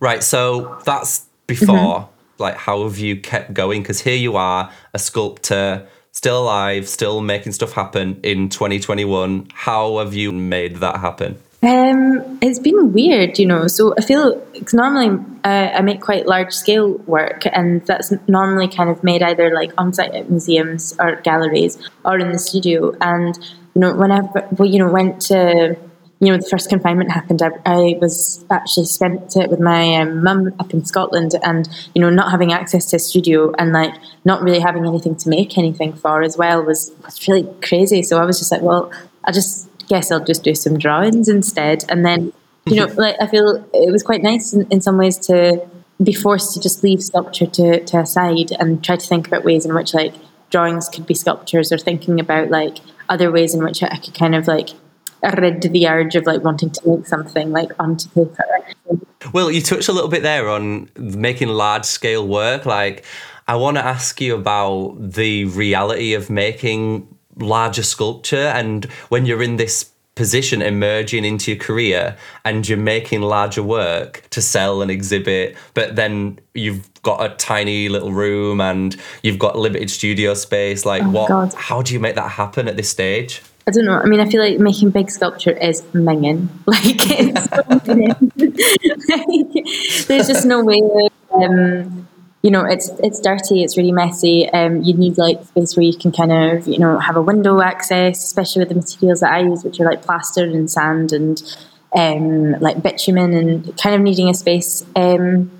Right, so that's before. Mm-hmm. Like, how have you kept going? Because here you are, a sculptor, still alive, still making stuff happen in 2021. How have you made that happen? Um, it's been weird, you know. So I feel cause normally uh, I make quite large scale work, and that's normally kind of made either like on site at museums or galleries or in the studio. And you know, whenever we you know went to you know the first confinement happened, I, I was actually spent it with my um, mum up in Scotland, and you know not having access to a studio and like not really having anything to make anything for as well was was really crazy. So I was just like, well, I just guess I'll just do some drawings instead. And then, you know, mm-hmm. like I feel it was quite nice in, in some ways to be forced to just leave sculpture to, to aside and try to think about ways in which like drawings could be sculptures or thinking about like other ways in which I could kind of like rid the urge of like wanting to make something like onto paper. Well, you touched a little bit there on making large scale work. Like, I want to ask you about the reality of making larger sculpture and when you're in this position emerging into your career and you're making larger work to sell and exhibit but then you've got a tiny little room and you've got limited studio space like Oh, what God. how do you make that happen at this stage I don't know. I mean, I feel like making big sculpture is minging. Like, it's so like, there's just no way. Um, you know, it's it's dirty. It's really messy. Um, you need like space where you can kind of you know have a window access, especially with the materials that I use, which are like plaster and sand and um, like bitumen, and kind of needing a space. Um,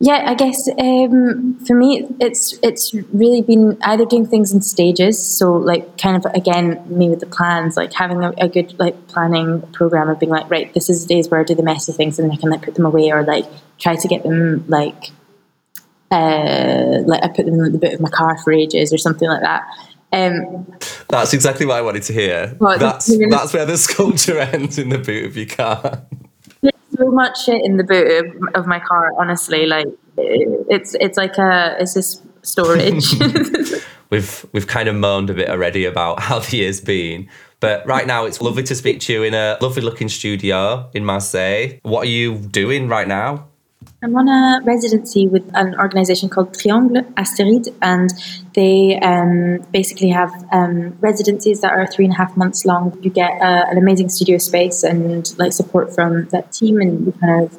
yeah, I guess um, for me, it's it's really been either doing things in stages, so like kind of again me with the plans, like having a, a good like planning program of being like, right, this is the days where I do the messy things, and then I can like put them away or like try to get them like uh, like I put them in the boot of my car for ages or something like that. Um, that's exactly what i wanted to hear that's gonna- that's where the sculpture ends in the boot of your car there's so much shit in the boot of, of my car. Honestly, like it's it's like a it's this storage. we've we've kind of moaned a bit already about how the year's been. But right now, it's lovely to speak to you in a lovely looking studio in Marseille. What are you doing right now? I'm on a residency with an organization called Triangle Astérides, and they um, basically have um, residencies that are three and a half months long. You get uh, an amazing studio space and like support from that team, and you kind of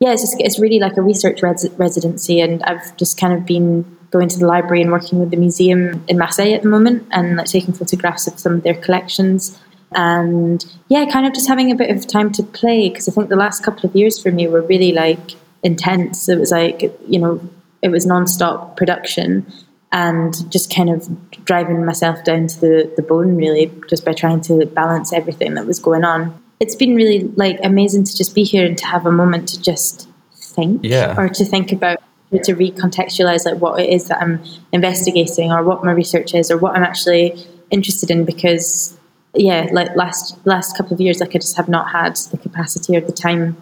yeah, it's just it's really like a research res- residency, and I've just kind of been going to the library and working with the museum in Marseille at the moment, and like taking photographs of some of their collections. And yeah, kind of just having a bit of time to play because I think the last couple of years for me were really like intense. It was like, you know, it was non-stop production and just kind of driving myself down to the, the bone really just by trying to balance everything that was going on. It's been really like amazing to just be here and to have a moment to just think Yeah. or to think about to recontextualize like what it is that I'm investigating or what my research is or what I'm actually interested in because yeah, like last last couple of years like I just have not had the capacity or the time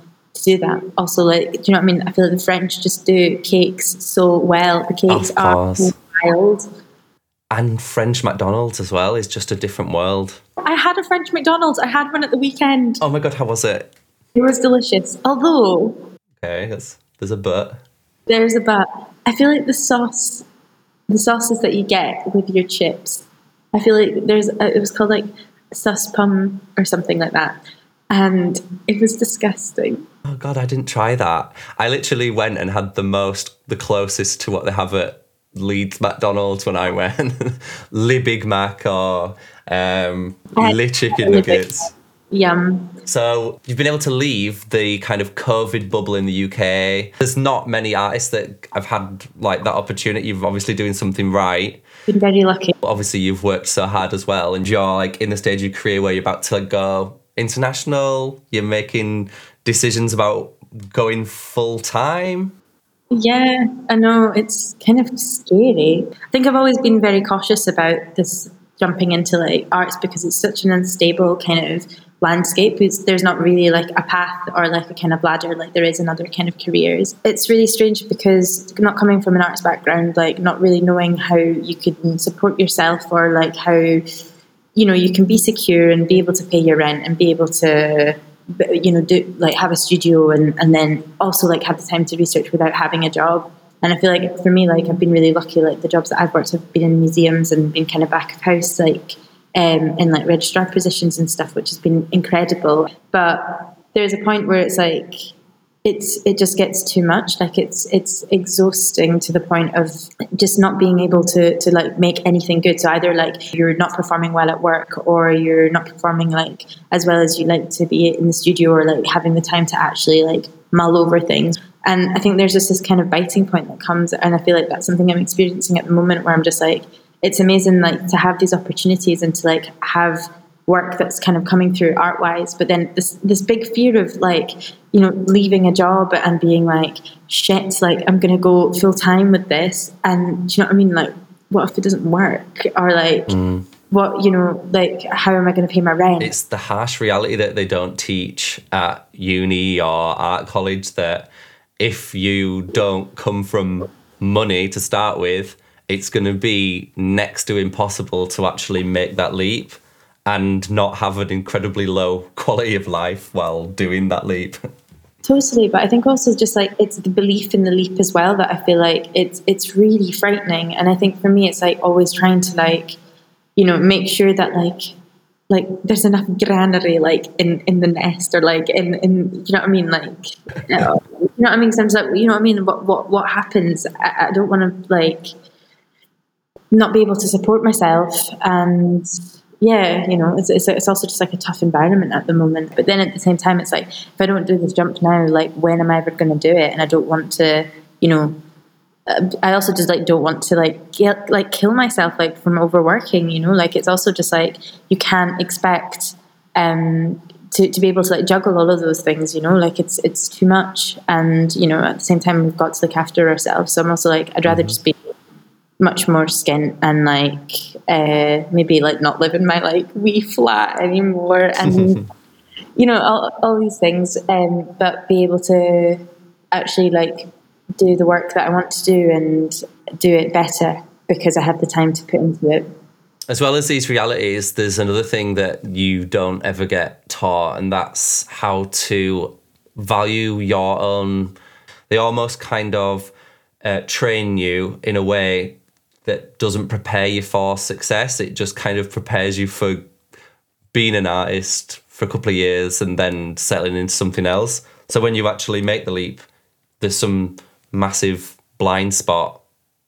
to do that. Also, like, do you know what I mean? I feel like the French just do cakes so well. The cakes are wild. And French McDonald's as well is just a different world. I had a French McDonald's. I had one at the weekend. Oh my god, how was it? It was delicious. Although Okay, there's, there's a but. there's a but. I feel like the sauce, the sauces that you get with your chips. I feel like there's. A, it was called like sauce pomme or something like that, and it was disgusting. Oh god, I didn't try that. I literally went and had the most, the closest to what they have at Leeds McDonald's when I went. Le Big Mac or um, Chicken Nuggets. Yum. So you've been able to leave the kind of COVID bubble in the UK. There's not many artists that have had like that opportunity. You're obviously doing something right. Been very lucky. But obviously you've worked so hard as well, and you're like in the stage of your career where you're about to go international. You're making decisions about going full time. Yeah, I know it's kind of scary. I think I've always been very cautious about this jumping into like arts because it's such an unstable kind of landscape. It's, there's not really like a path or like a kind of ladder like there is in other kind of careers. It's really strange because not coming from an arts background, like not really knowing how you can support yourself or like how you know you can be secure and be able to pay your rent and be able to you know do like have a studio and and then also like have the time to research without having a job and I feel like for me, like I've been really lucky. Like the jobs that I've worked have been in museums and been kind of back of house, like um, in like registrar positions and stuff, which has been incredible. But there's a point where it's like it's it just gets too much. Like it's it's exhausting to the point of just not being able to to like make anything good. So either like you're not performing well at work, or you're not performing like as well as you like to be in the studio, or like having the time to actually like mull over things. And I think there's just this kind of biting point that comes, and I feel like that's something I'm experiencing at the moment where I'm just like, it's amazing like to have these opportunities and to like have work that's kind of coming through art wise, but then this this big fear of like, you know, leaving a job and being like, shit, like I'm gonna go full time with this, and do you know what I mean? Like, what if it doesn't work, or like. Mm. What you know, like how am I going to pay my rent? It's the harsh reality that they don't teach at uni or art college that if you don't come from money to start with, it's going to be next to impossible to actually make that leap and not have an incredibly low quality of life while doing that leap. Totally, but I think also just like it's the belief in the leap as well that I feel like it's it's really frightening. And I think for me, it's like always trying to like, you know, make sure that like like there's enough granary like in in the nest or like in in you know what I mean? Like you know, what I mean? Sometimes like you know what I mean? What what what happens? I, I don't want to like not be able to support myself and yeah you know it's, it's it's also just like a tough environment at the moment but then at the same time it's like if I don't do this jump now like when am I ever going to do it and I don't want to you know I also just like don't want to like get, like kill myself like from overworking. You know, like it's also just like you can't expect um, to to be able to like juggle all of those things. You know, like it's it's too much, and you know at the same time we've got to look after ourselves. So I'm also like I'd rather mm-hmm. just be much more skint and like uh, maybe like not live in my like wee flat anymore and you know all, all these things um, but be able to actually like do the work that I want to do and do it better because I have the time to put into it. As well as these realities, there's another thing that you don't ever get taught, and that's how to value your own. They almost kind of uh, train you in a way that doesn't prepare you for success. It just kind of prepares you for being an artist for a couple of years and then settling into something else. So when you actually make the leap, there's some massive blind spot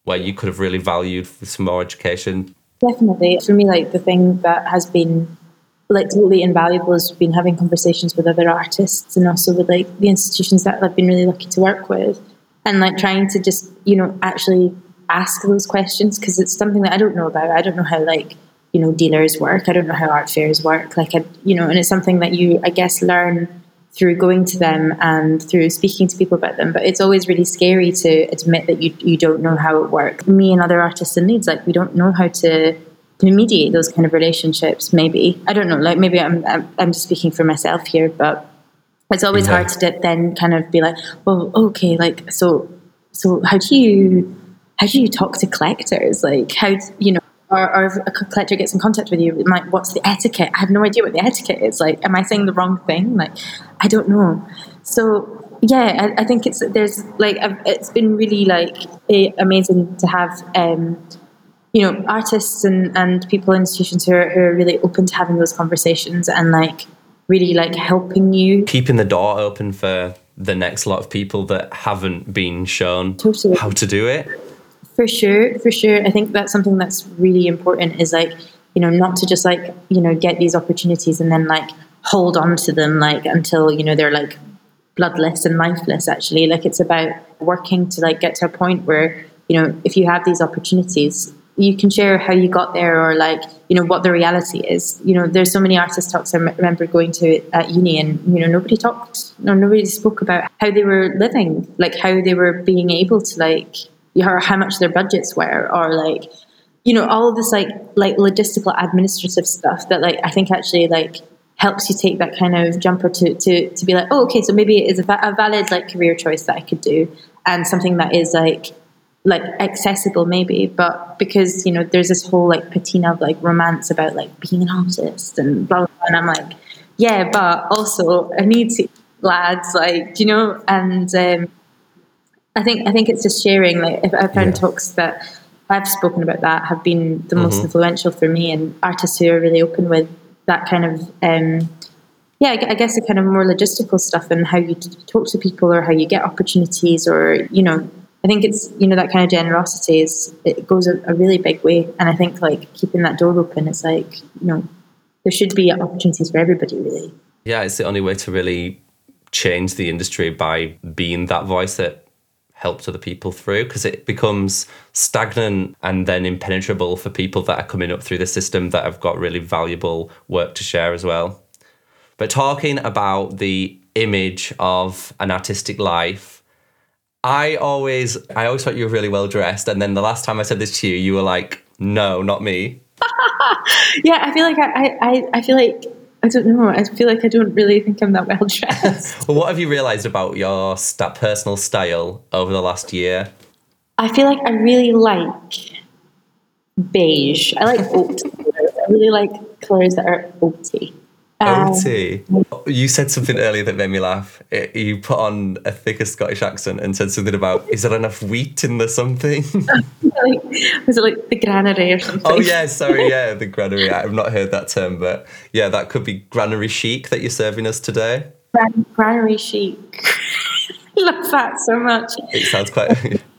where you could have really valued some more education? Definitely. For me, like the thing that has been like totally invaluable has been having conversations with other artists and also with like the institutions that I've been really lucky to work with and like trying to just, you know, actually ask those questions because it's something that I don't know about. I don't know how like, you know, dealers work. I don't know how art fairs work. Like, I, you know, and it's something that you, I guess, learn through going to them and through speaking to people about them. But it's always really scary to admit that you you don't know how it works. Me and other artists in Leeds, like we don't know how to to mediate those kind of relationships. Maybe I don't know. Like maybe I'm I'm, I'm just speaking for myself here, but it's always yeah. hard to then kind of be like, well, okay, like so so how do you how do you talk to collectors? Like how you know or, or if a collector gets in contact with you, like, what's the etiquette? I have no idea what the etiquette is. Like, am I saying the wrong thing? Like, I don't know. So, yeah, I, I think it's there's like it's been really like amazing to have um, you know artists and and people institutions who are, who are really open to having those conversations and like really like helping you keeping the door open for the next lot of people that haven't been shown totally. how to do it for sure, for sure. I think that's something that's really important is like, you know, not to just like, you know, get these opportunities and then like hold on to them like until, you know, they're like bloodless and lifeless actually. Like it's about working to like get to a point where, you know, if you have these opportunities, you can share how you got there or like you know what the reality is you know there's so many artist talks i remember going to at uni and you know nobody talked no nobody spoke about how they were living like how they were being able to like or how much their budgets were or like you know, all of this like like logistical administrative stuff that like I think actually like helps you take that kind of jumper to to to be like, oh, okay, so maybe it is a, a valid like career choice that I could do, and something that is like like accessible maybe. But because you know there's this whole like patina of like romance about like being an artist and blah blah, blah and i'm like yeah but also i need to lads like you know? And um i think i think it's just sharing like if i've found Yeah. talks that i've spoken about that have been the most Mhm. influential for me and artists who are really open with that kind of um yeah, I I guess the kind of more logistical stuff and how you talk to people or how you get opportunities or, you know, I think it's, you know, that kind of generosity is, it goes a, a really big way. And I think like keeping that door open is like, you know, there should be opportunities for everybody really. Yeah, it's the only way to really change the industry by being that voice that helps other people through because it becomes stagnant and then impenetrable for people that are coming up through the system that have got really valuable work to share as well. But talking about the image of an artistic life, I always I always thought you were really well dressed and then the last time I said this to you you were like, "No, not me." Yeah, I feel like I, I- I feel like, I don't know, I feel like I don't really think I'm that well dressed. Well, what have you realized about your sta personal style over the last year? I feel like I really like beige. I like oat colours. I really like colours that are oaty. Um, OT. You said something earlier that made me laugh. It, you put on a thicker Scottish accent and said something about, is there enough wheat in the something? like, was it like the granary or something? oh, yeah, sorry, yeah, the granary. I've not heard that term, but yeah, that could be granary chic that you're serving us today. Gran- granary chic. Love that so much. It sounds quite.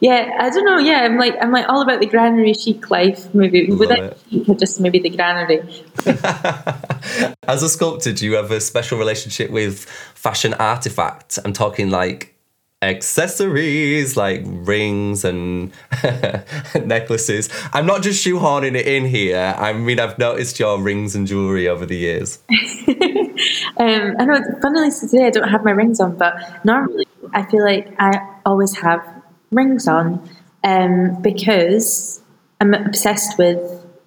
Yeah, I don't know. Yeah, I'm like I'm like all about the granary chic life. Maybe Love without it. chic, just maybe the granary. As a sculptor, do you have a special relationship with fashion artifacts? I'm talking like accessories like rings and necklaces. I'm not just shoehorning it in here. I mean, I've noticed your rings and jewelry over the years. Um, I know. Funnily today, I don't have my rings on, but normally I feel like I always have rings on um, because I'm obsessed with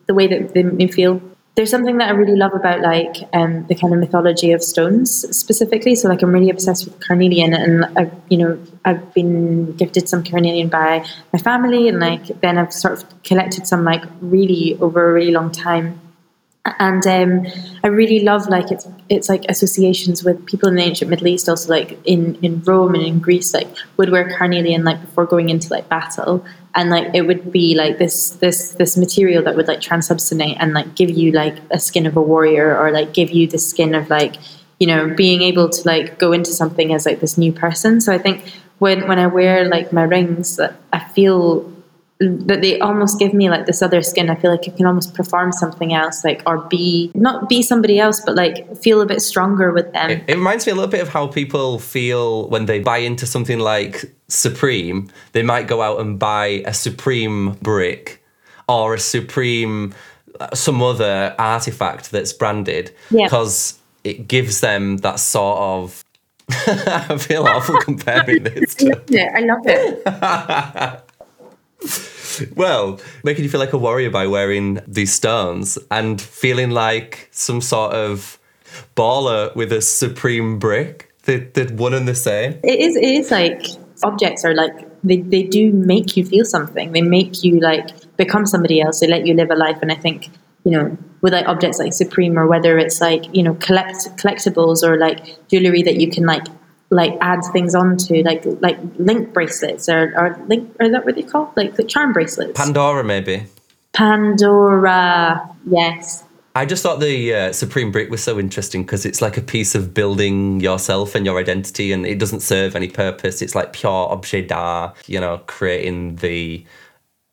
the way that they make me feel. There's something that I really love about like um, the kind of mythology of stones specifically. So like I'm really obsessed with carnelian, and I've you know I've been gifted some carnelian by my family, and like then I've sort of collected some like really over a really long time and um, I really love like it's it's like associations with people in the ancient Middle East, also like in in Rome and in Greece, like would wear carnelian like before going into like battle, and like it would be like this this this material that would like transubstantiate and like give you like a skin of a warrior or like give you the skin of like you know being able to like go into something as like this new person. So I think when when I wear like my rings, that I feel that they almost give me like this other skin. I feel like I can almost perform something else, like or be not be somebody else, but like feel a bit stronger with them. It, it reminds me a little bit of how people feel when they buy into something like Supreme. They might go out and buy a Supreme brick or a Supreme uh, some other artifact that's branded Yeah. because it gives them that sort of. I feel awful comparing this. I love it. I love it. well, making you feel like a warrior by wearing these stones and feeling like some sort of baller with a Supreme brick. They're, they're one and the same. It is. It is like objects are like they, they do make you feel something. They make you like become somebody else. They let you live a life. And I think you know with like objects like Supreme or whether it's like you know collect collectibles or like jewelry that you can like like add things onto like like link bracelets or, or link or is that what they call like the charm bracelets Pandora, maybe. pandora yes I just thought the uh, Supreme Brick was so interesting because it's like a piece of building yourself and your identity, and it doesn't serve any purpose. It's like pure objet d'art, you know, creating the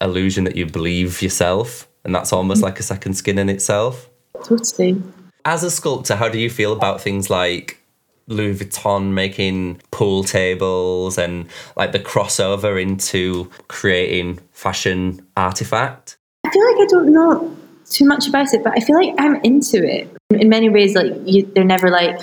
illusion that you believe yourself, and that's almost like a second skin in itself. totally As a sculptor, how do you feel about things like Louis Vuitton making pool tables and like the crossover into creating fashion artifact? I feel like I don't know too much about it, but I feel like I'm into it. In many ways, like you, they're never like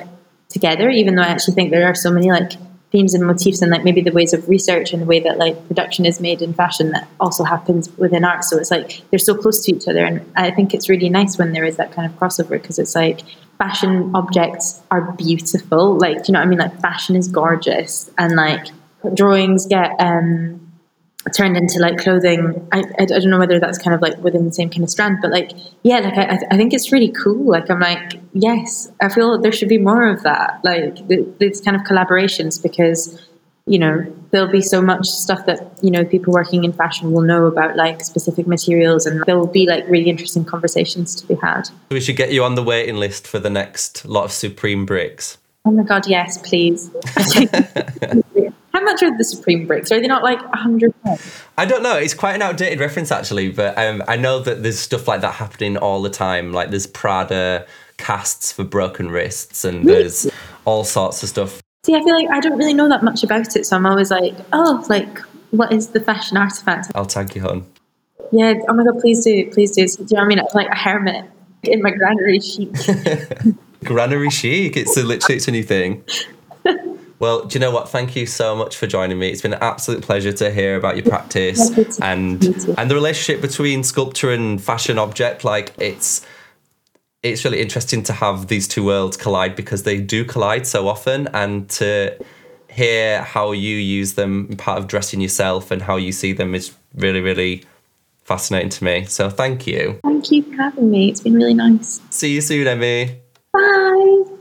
together. Even though I actually think there are so many like themes and motifs and like maybe the ways of research and the way that like production is made in fashion that also happens within art so it's like they're so close to each other and i think it's really nice when there is that kind of crossover because it's like fashion objects are beautiful like you know what i mean like fashion is gorgeous and like drawings get um turned into like clothing. I, I, I don't know whether that's kind of like within the same kind of strand but like yeah like I, I think it's really cool. Like i'm like yes i feel there should be more of that. Like th- these kind of collaborations because you know there'll be so much stuff that you know people working in fashion will know about like specific materials and there will be like really interesting conversations to be had. We should get you on the waiting list for the next lot of Supreme bricks. oh my god yes please how much are the supreme bricks are they not like a 100 I don't know. It's quite an outdated reference, actually, but um, I know that there's stuff like that happening all the time. Like there's Prada casts for broken wrists, and there's all sorts of stuff. see i feel like i don't really know that much about it so i'm always like oh like what is the fashion artifact I'll tag you on. Yeah, oh my god, please do, please do. So, do you know what I mean? I'm like a hermit in my granary chic. Granary chic. It's a literally it's a new thing. Well, do you know what? Thank you so much for joining me. It's been an absolute pleasure to hear about your practice and and the relationship between sculpture and fashion object. Like it's it's really interesting to have these two worlds collide because they do collide so often, and to hear how you use them in part of dressing yourself and how you see them is really really fascinating to me. So thank you. Thank you for having me. It's been really nice. See you soon, Emii. Bye.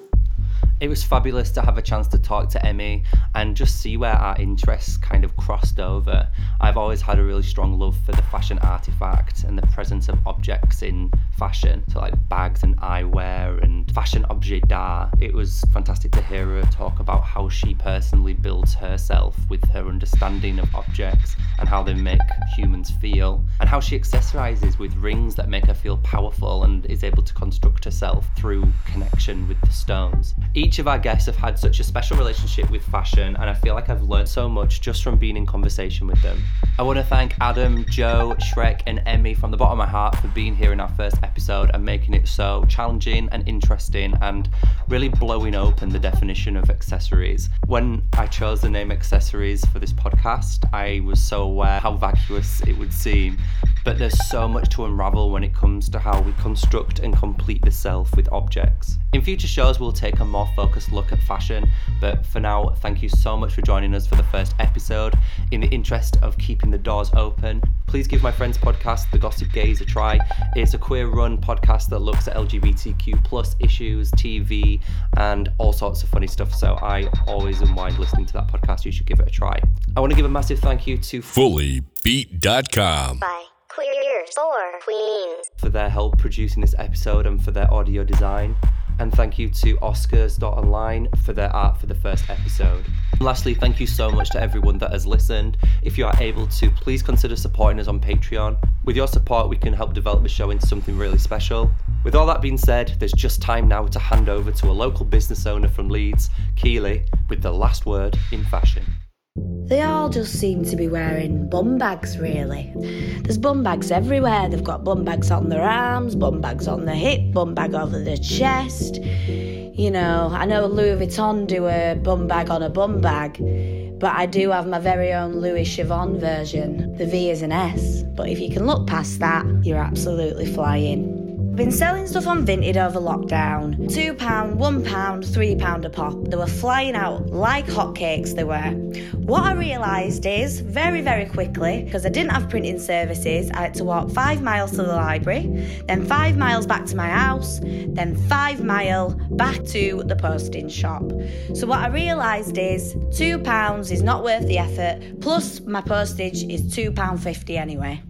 It was fabulous to have a chance to talk to Emii and just see where our interests kind of crossed over. I've always had a really strong love for the fashion artifact and the presence of objects in fashion, so like bags and eyewear and fashion objet d'art. It was fantastic to hear her talk about how she personally builds herself with her understanding of objects and how they make humans feel, and how she accessorizes with rings that make her feel powerful and is able to construct herself through connection with the stones. Each of our guests have had such a special relationship with fashion, and I feel like I've learned so much just from being in conversation with them. I want to thank Adam, Joe, Shrek, and Emii from the bottom of my heart for being here in our first episode and making it so challenging and interesting and really blowing open the definition of accessories. When I chose the name accessories for this podcast, I was so aware uh, how vacuous it would seem, but there's so much to unravel when it comes to how we construct and complete the self with objects. In future shows, we'll take a more focused look at fashion, but for now, thank you so much for joining us for the first episode. In the interest of keeping the doors open, please give my friend's podcast, The Gossip Gaze, a try. It's a queer run podcast that looks at LGBTQ plus issues, TV, and all sorts of funny stuff. So I always unwind listening to that podcast. You should give it a try. I want to give a massive thank you to Fullybeat.com. by Queers for Queens. for their help producing this episode and for their audio design. And thank you to Oscars.online for their art for the first episode. Lastly, thank you so much to everyone that has listened. If you are able to, please consider supporting us on Patreon. With your support, we can help develop the show into something really special. With all that being said, there's just time now to hand over to a local business owner from Leeds, Keeley, with the last word in fashion. They all just seem to be wearing bum bags, really. There's bum bags everywhere. They've got bum bags on their arms, bum bags on the hip, bum bag over the chest. You know, I know Louis Vuitton do a bum bag on a bum bag, but I do have my very own Louis Chavon version. The V is an S, but if you can look past that, you're absolutely flying. Been selling stuff on Vinted over lockdown. £2, £1, £3 a pop. They were flying out like hotcakes, they were. What I realised is, very, very quickly, because I didn't have printing services, I had to walk five miles to the library, then five miles back to my house, then five mile back to the posting shop. So what I realised is, £2 is not worth the effort, plus my postage is £2.50 anyway.